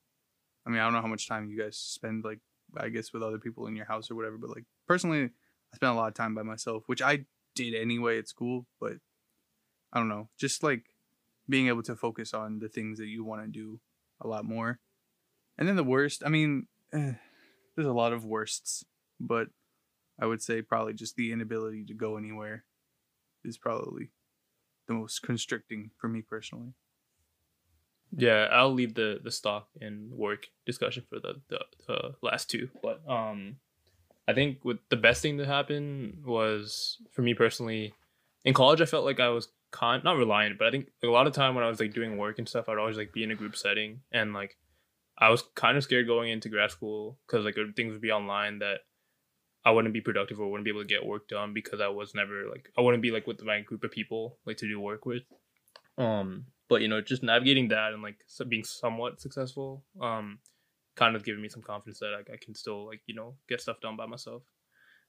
I mean, I don't know how much time you guys spend like I guess with other people in your house or whatever, but like personally, I spent a lot of time by myself, which I did anyway at school, but I don't know, just like being able to focus on the things that you want to do a lot more. And then the worst, I mean, eh, there's a lot of worsts, but I would say probably just the inability to go anywhere is probably the most constricting for me personally. Yeah, I'll leave the the stock and work discussion for the, the the last two. But um, I think with the best thing that happened was for me personally, in college I felt like I was con not reliant, but I think a lot of time when I was like doing work and stuff, I'd always like be in a group setting and like I was kind of scared going into grad school because like things would be online that I wouldn't be productive or wouldn't be able to get work done because I was never like I wouldn't be like with my group of people like to do work with. Um, but you know, just navigating that and like being somewhat successful. Um, kind of giving me some confidence that like, I can still like you know get stuff done by myself.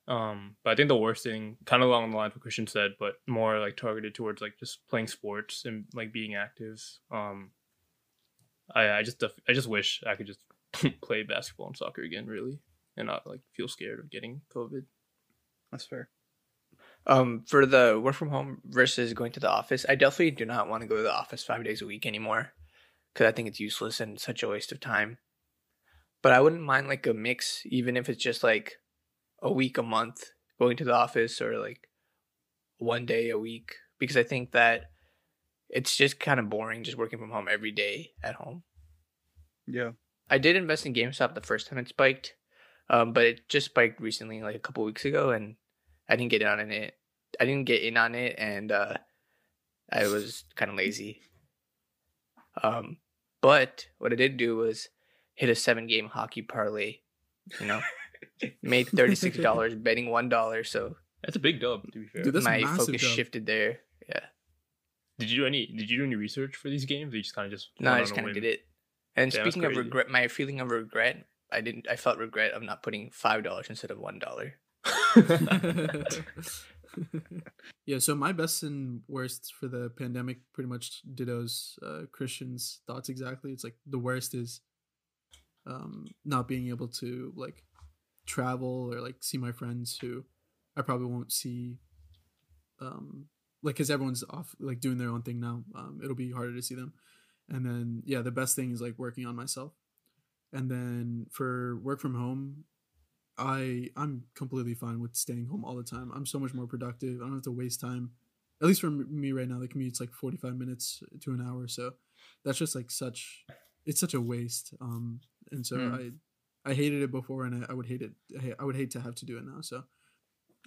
Um, but I think the worst thing, kind of along the lines what Christian said, but more like targeted towards like just playing sports and like being active. Um, I I just def- I just wish I could just play basketball and soccer again, really, and not like feel scared of getting COVID. That's fair. Um, for the work from home versus going to the office, I definitely do not want to go to the office five days a week anymore, because I think it's useless and such a waste of time. But I wouldn't mind like a mix, even if it's just like a week a month going to the office or like one day a week, because I think that it's just kind of boring just working from home every day at home. Yeah. I did invest in GameStop the first time it spiked, um, but it just spiked recently, like a couple weeks ago, and I didn't get in on it. I didn't get in on it, and uh, I was kind of lazy. Um, but what I did do was hit a seven game hockey parlay. You know, made thirty six dollars betting one dollar. So That's a big dub, to be fair. Dude, that's my focus dub. shifted there. Yeah, Did you do any? Did you do any research for these games? Or you just kind of just no, I just kind of did it. And Damn, speaking of regret, my feeling of regret, I didn't. I felt regret of not putting five dollars instead of one dollar. yeah, so my best and worst for the pandemic pretty much dittos uh, Christian's thoughts exactly. It's like the worst is um, not being able to like travel or like see my friends who I probably won't see. Um, like, cause everyone's off, like doing their own thing now. Um, it'll be harder to see them. And then, yeah, the best thing is like working on myself. And then for work from home, I I'm completely fine with staying home all the time. I'm so much more productive. I don't have to waste time. At least for me right now, the commute's like 45 minutes to an hour, so that's just like such it's such a waste. Um, and so Mm. I I hated it before, and I, I would hate it. I would hate to have to do it now. So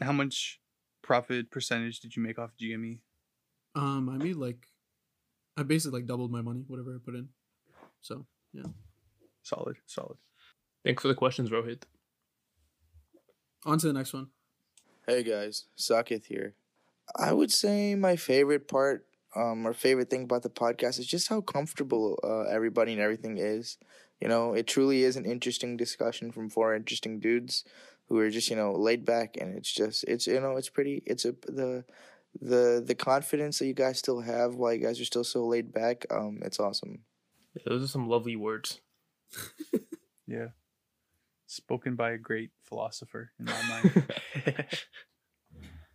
How much profit percentage did you make off? GME? um, I made like I basically like doubled my money, whatever I put in. So yeah, Solid, solid. Thanks for the questions, Rohit. On to the next one. Hey guys, Sakith here. I would say my favorite part, um, or favorite thing about the podcast is just how comfortable uh, everybody and everything is. You know, it truly is an interesting discussion from four interesting dudes who are just you know laid back, and it's just it's you know it's pretty. It's a the the the confidence that you guys still have while you guys are still so laid back. Um, it's awesome. Yeah, those are some lovely words. Yeah. Spoken by a great philosopher in my mind.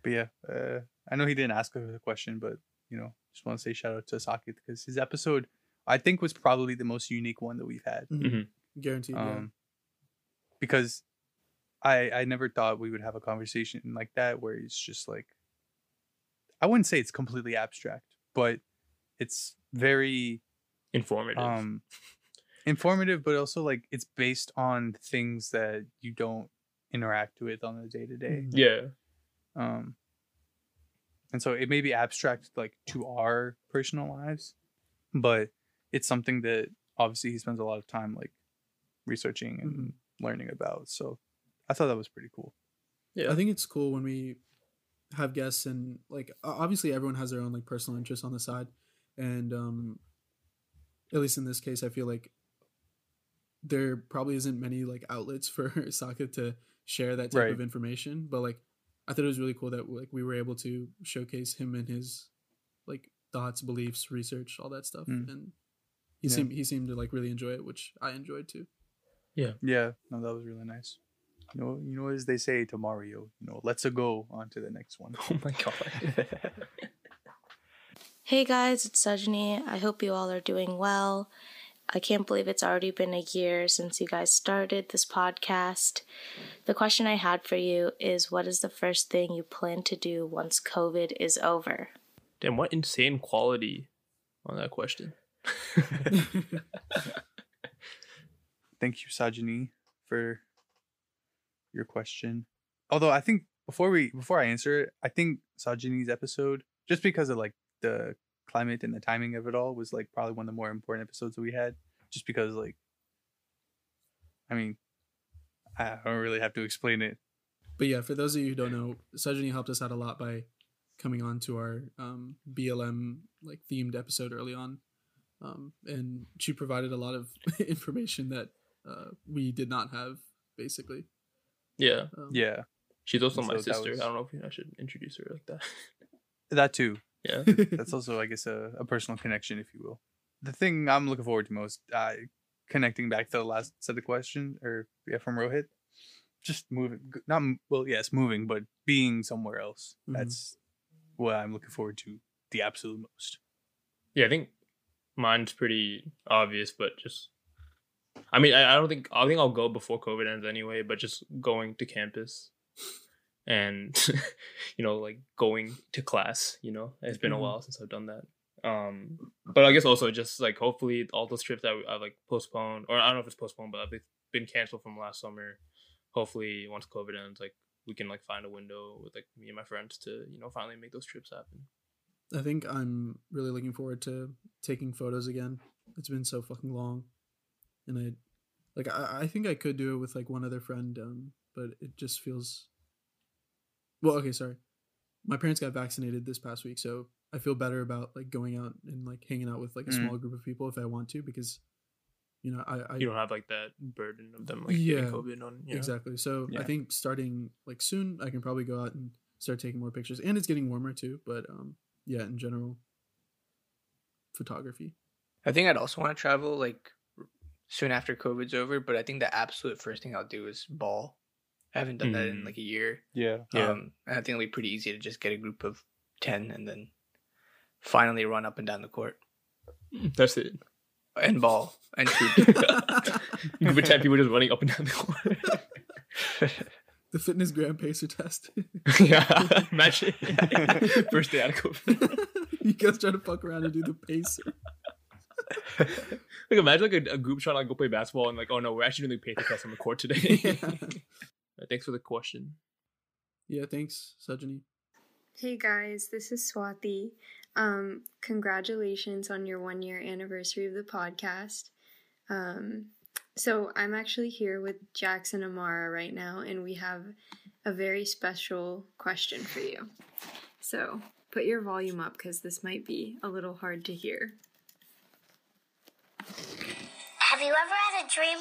but yeah, uh, I know he didn't ask us a question, but you know, just want to say shout out to Sakith because his episode I think was probably the most unique one that we've had. Mhm. Guaranteed. yeah. Um, because I I never thought we would have a conversation like that where it's just like I wouldn't say it's completely abstract, but it's very Informative. um informative but also like it's based on things that you don't interact with on a day to day. Yeah. Um and so it may be abstract like to our personal lives, but it's something that obviously he spends a lot of time like researching and learning about. So I thought that was pretty cool. Yeah, I think it's cool when we have guests and like obviously everyone has their own like personal interests on the side, and um, at least in this case, I feel like there probably isn't many like outlets for Saka to share that type Right. of information. But like, I thought it was really cool that like we were able to showcase him and his like thoughts, beliefs, research, all that stuff, Mm. and he Yeah. seemed he seemed to like really enjoy it, which I enjoyed too. Yeah. Yeah, no, that was really nice. You know, you know as they say to Mario, you know, let's a go on to the next one. Oh my god. Hey guys, it's Sajani. I hope you all are doing well. I can't believe it's already been a year since you guys started this podcast. The question I had for you is what is the first thing you plan to do once COVID is over? Damn, what insane quality on that question. Thank you, Sajani, for your question. Although I think before we before I answer it, I think Sajani's episode, just because of like the climate and the timing of it all, was like probably one of the more important episodes that we had. Just because like I mean I don't really have to explain it. But yeah, for those of you who don't know, Sajani helped us out a lot by coming on to our um, BLM like themed episode early on, um, and she provided a lot of information that uh, we did not have basically. Yeah. Um, Yeah. She's also And my so sister. was- I don't know if I should introduce her like that. That too. Yeah. That's also, I guess, a, a personal connection, if you will. The thing I'm looking forward to most, uh, connecting back to the last set of questions, or yeah, from Rohit, just moving, g- not well, yes, moving, but being somewhere else. Mhm. That's what I'm looking forward to the absolute most. Yeah, I think mine's pretty obvious, but just I mean, I, I don't think I think I'll go before COVID ends anyway, but just going to campus and you know, like going to class, you know. It's been a Mhm. while since I've done that. Um but I guess also just like hopefully all those trips that I like postponed or I don't know if it's postponed, but I've been canceled from last summer. Hopefully once COVID ends, like we can like find a window with like me and my friends to, you know, finally make those trips happen. I think I'm really looking forward to taking photos again. It's been so fucking long, and I like I, I think I could do it with like one other friend, um, but it just feels. Well, okay, sorry. My parents got vaccinated this past week, so I feel better about like going out and like hanging out with like a Mm. small group of people if I want to, because you know I, I you don't have like that burden of them like yeah getting COVID on you know? exactly. So I think starting like soon, I can probably go out and start taking more pictures, and it's getting warmer too. But um, yeah, in general, photography. I think I'd also want to travel like soon after COVID's over, but I think the absolute first thing I'll do is ball. I haven't done that in Mm. like a year. Yeah. Um, and I think it'll be pretty easy to just get a group of ten and then finally run up and down the court That's it. and ball and shoot. You can pretend people just running up and down the court. The fitness gram pacer test. yeah, imagine first day out of COVID. you guys try to fuck around and do the pacer. Like imagine like a, a group trying to like, go play basketball and like, oh no, we're actually doing the pacer test on the court today. Uh, Thanks for the question. Yeah, thanks, Sajani. Hey guys, this is Swati. Um, congratulations on your one year anniversary of the podcast. Um, so I'm actually here with Jackie and Amar right now, and we have a very special question for you. So put your volume up because this might be a little hard to hear. Have you ever had a dream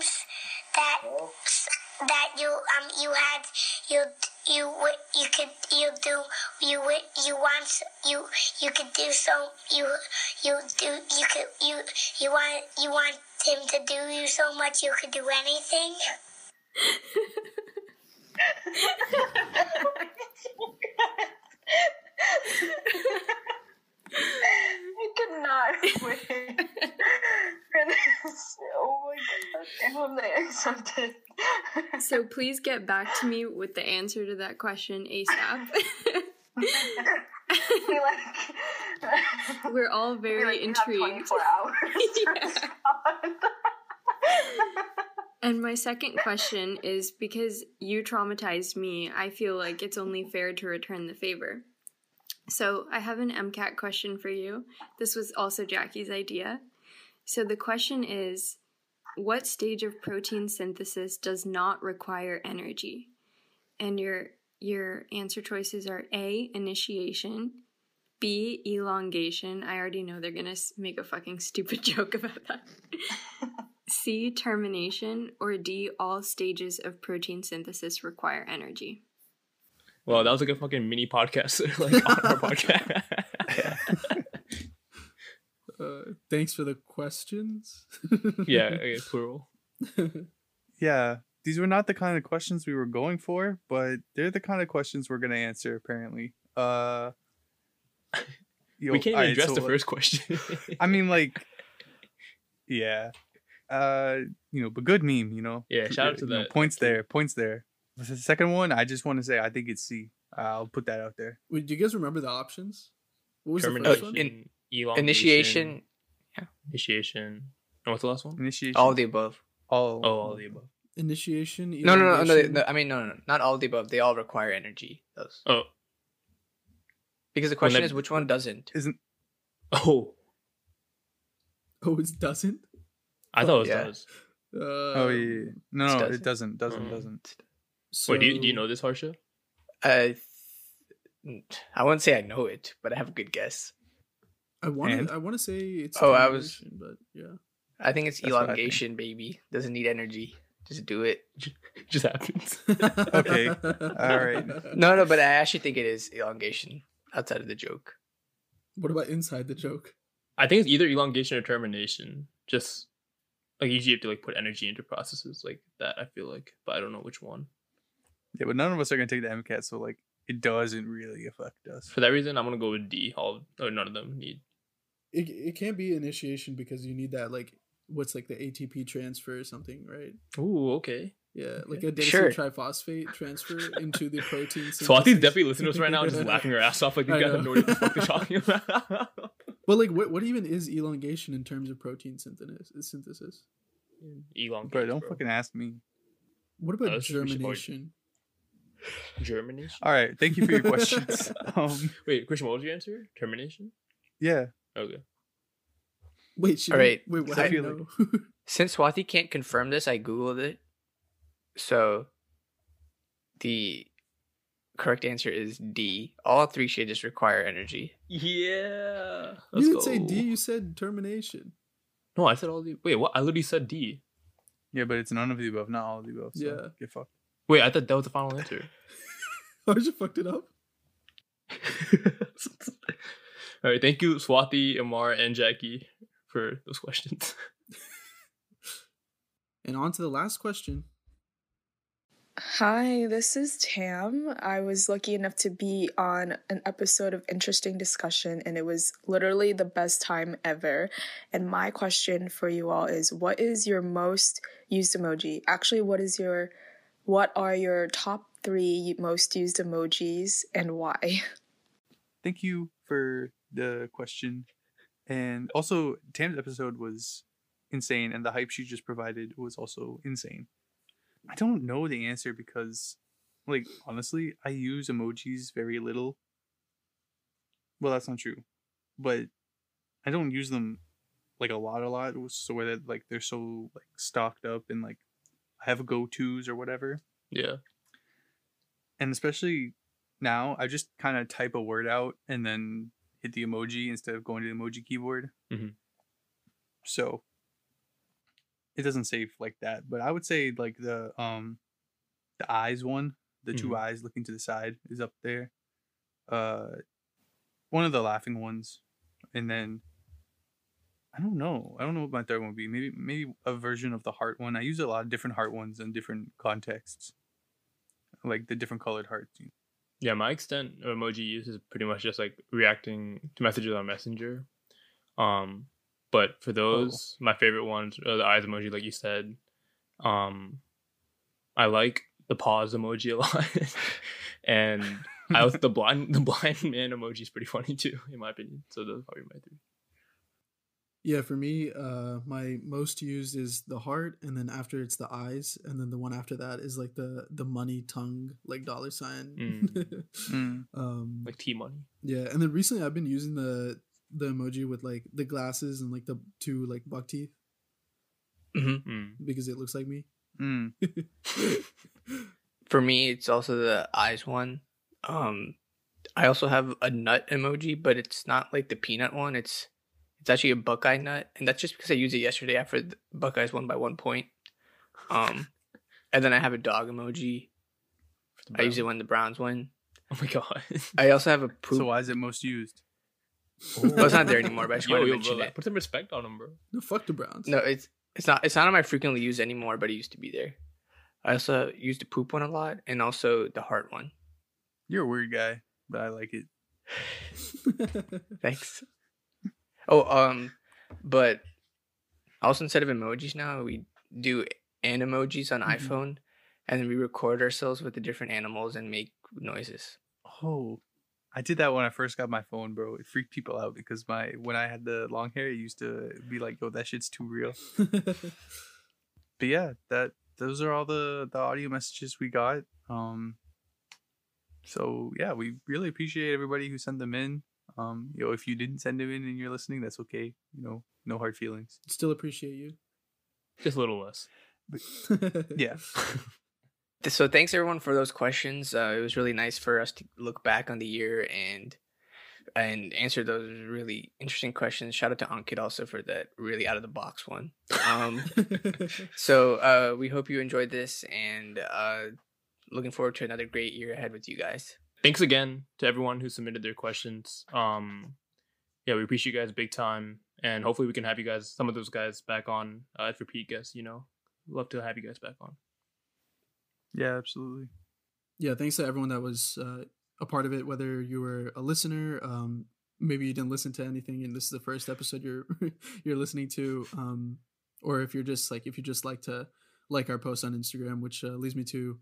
that that you um you had you you you could you do you you want you you could do so you you do you could you you want you want him to do you so much you could do anything? I could not wait for this. Oh my god. I hope they accept it. So please get back to me with the answer to that question ASAP. We're all very like, you have intrigued. 24 hours. And my second question is because you traumatized me, I feel like it's only fair to return the favor. So I have an MCAT question for you. This was also Jackie's idea. So the question is what stage of protein synthesis does not require energy? And your your answer choices are A initiation, B elongation. I already know they're going to make a fucking stupid joke about that. C termination or D all stages of protein synthesis require energy. Well, that was like a fucking mini podcast, like on our podcast. Uh, thanks for the questions. yeah, okay, plural. Yeah, these were not the kind of questions we were going for, but they're the kind of questions we're gonna answer. Apparently, uh, yo, we can't even alright, address so, the first question. I mean, like, yeah, uh, you know, but good meme, you know. Yeah, shout out to You know, that- points there, points there. The second one, I just want to say, I think it's C. I'll put that out there. Wait, do you guys remember the options? What was the first one? in- elongation, initiation, yeah. initiation. And what's the last one? Initiation. All the above. All. Oh, all the above. Initiation. No, no, no, no, no. I mean, no, no, no. Not all the above. They all require energy. Those. Oh. Because the question that- is, which one doesn't? Isn't. Oh, Oh, it doesn't. I thought it Yeah. does. Uh, Oh yeah, yeah. no, no, doesn't. it doesn't, doesn't, Mm. doesn't. Wait, do you, do you know this, Harsha? I, th- I wouldn't say I know it, but I have a good guess. I want to. I want to say it's. Oh, I was- But yeah. I think it's That's what I think. elongation, baby. Doesn't need energy. Just do it. Just happens. Okay. All right. No, no, but I actually think it is elongation outside of the joke. What about inside the joke? I think it's either elongation or termination. Just like usually you have to like put energy into processes like that. I feel like, but I don't know which one. Yeah, but none of us are gonna take the MCAT, so like it doesn't really affect us. For that reason, I'm gonna go with D. All or none of them need. It it can't be initiation because you need that like what's like the ATP transfer or something, right? Ooh, okay. Yeah, like Okay. a Sure. triphosphate transfer into the protein. Swati's synthesis. definitely listening to us right now, just laughing her ass off like these I guys know. have no idea what the fuck they're talking about. But like, what what even is elongation in terms of protein synthesis? Synthesis. Elongation. Bro, don't fucking ask me. What about Oh, that's- we should probably- germination? Germination. All right, thank you for your questions. um, Wait, Christian, what was your answer? Termination. yeah. Okay. Wait, should All we- right. wait, what I do you know? Since Swati can't confirm this, I googled it. So the correct answer is D. All three stages require energy. Yeah. you didn't say D. You said termination. No, I said all the. Wait, what? I literally said D. Yeah, but it's none of the above, not all of the above. So Yeah. Get fucked. Wait, I thought that was the final answer. How oh, did you fucked it up? All right, thank you, Swati, Amar, and Jackie, for those questions. And on to the last question. Hi, this is Tam. I was lucky enough to be on an episode of Interesting Discussion, and it was literally the best time ever. And my question for you all is what is your most used emoji? Actually, what is your what are your top three most used emojis and why? Thank you for the question. And also, Tam's episode was insane, and the hype she just provided was also insane. I don't know the answer because, like, honestly, I use emojis very little. Well, that's not true, but I don't use them like a lot, a lot. So where that like they're so like stocked up and like I have go tos or whatever. yeah. And especially now, I just kind of type a word out and then hit the emoji instead of going to the emoji keyboard. Mhm. So it doesn't save like that. But I would say like the um the eyes one, the two Mhm. eyes looking to the side is up there. Uh one of the laughing ones. And then I don't know. I don't know what my third one would be. Maybe maybe a version of the heart one. I use a lot of different heart ones in different contexts. Like the different colored hearts. you know. Yeah, my extent of emoji use is pretty much just like reacting to messages on Messenger. Um, but for those, my favorite ones are the eyes emoji, like you said. Um, I like the pause emoji a lot, and I was the blind the blind man emoji is pretty funny too, in my opinion. So those are probably my three. Yeah, for me, uh, my most used is the heart, and then after it's the eyes, and then the one after that is like the the money tongue, like dollar sign. Mm. Mm. um, Like T money. yeah, and then recently I've been using the the emoji with like the glasses and like the two like buck teeth Mm. because it looks like me. Mm. For me, it's also the eyes one. Um, I also have a nut emoji, but it's not like the peanut one. It's it's actually a Buckeye nut, and that's just because I used it yesterday after the Buckeyes won by one point. Um, and then I have a dog emoji. I use it when the Browns win. Oh my god. I also have a poop. So why is it most used? Well, it's not there anymore, but I just Yo, wanted to yo, mention bro, it. Put some respect on him, bro. No, fuck the Browns. No, it's it's not it's not on my frequently used anymore, but it used to be there. I also used the poop one a lot, and also the heart one. You're a weird guy, but I like it. Thanks. Oh, um, but also instead of emojis now, we do animojis on Mhm. iPhone, and then we record ourselves with the different animals and make noises. Oh, I did that when I first got my phone, bro. It freaked people out because my when I had the long hair, it used to be like, "Yo, that shit's too real." but yeah, that those are all the the audio messages we got. Um, so yeah, we really appreciate everybody who sent them in. Um, yo, if you didn't send them in and you're listening, that's okay. You know, no hard feelings. Still appreciate you. Just a little less. Yeah. So thanks everyone for those questions. Uh, it was really nice for us to look back on the year and and answer those really interesting questions. Shout out to Ankit also for that really out of the box one. Um, so uh, we hope you enjoyed this and uh, looking forward to another great year ahead with you guys. Thanks again to everyone who submitted their questions. Um, yeah, we appreciate you guys big time, and hopefully we can have you guys, some of those guys, back on uh, as repeat guests. You know, love to have you guys back on. Yeah, absolutely. Yeah, thanks to everyone that was uh, a part of it, whether you were a listener, um, maybe you didn't listen to anything, and this is the first episode you're you're listening to, um, or if you're just like if you just like to like our post on Instagram, which uh, leads me to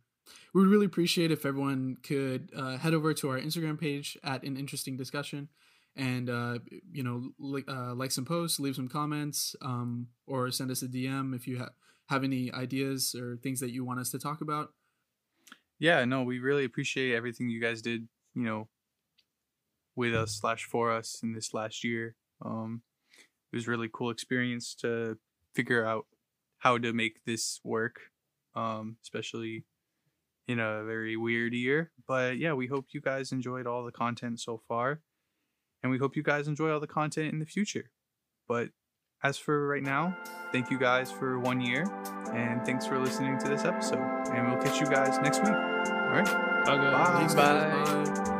we would really appreciate if everyone could uh, head over to our Instagram page at an interesting discussion and uh, you know li- uh, like some posts, leave some comments, um, or send us a DM if you ha- have any ideas or things that you want us to talk about. Yeah, no, we really appreciate everything you guys did. You know, with us slash for us in this last year. Um, it was really cool experience to figure out how to make this work, um, especially in a very weird year. But yeah, we hope you guys enjoyed all the content so far. And we hope you guys enjoy all the content in the future. But as for right now, thank you guys for one year. And thanks for listening to this episode. And we'll catch you guys next week. All right. Bye, guys. Bye. Thanks. Bye.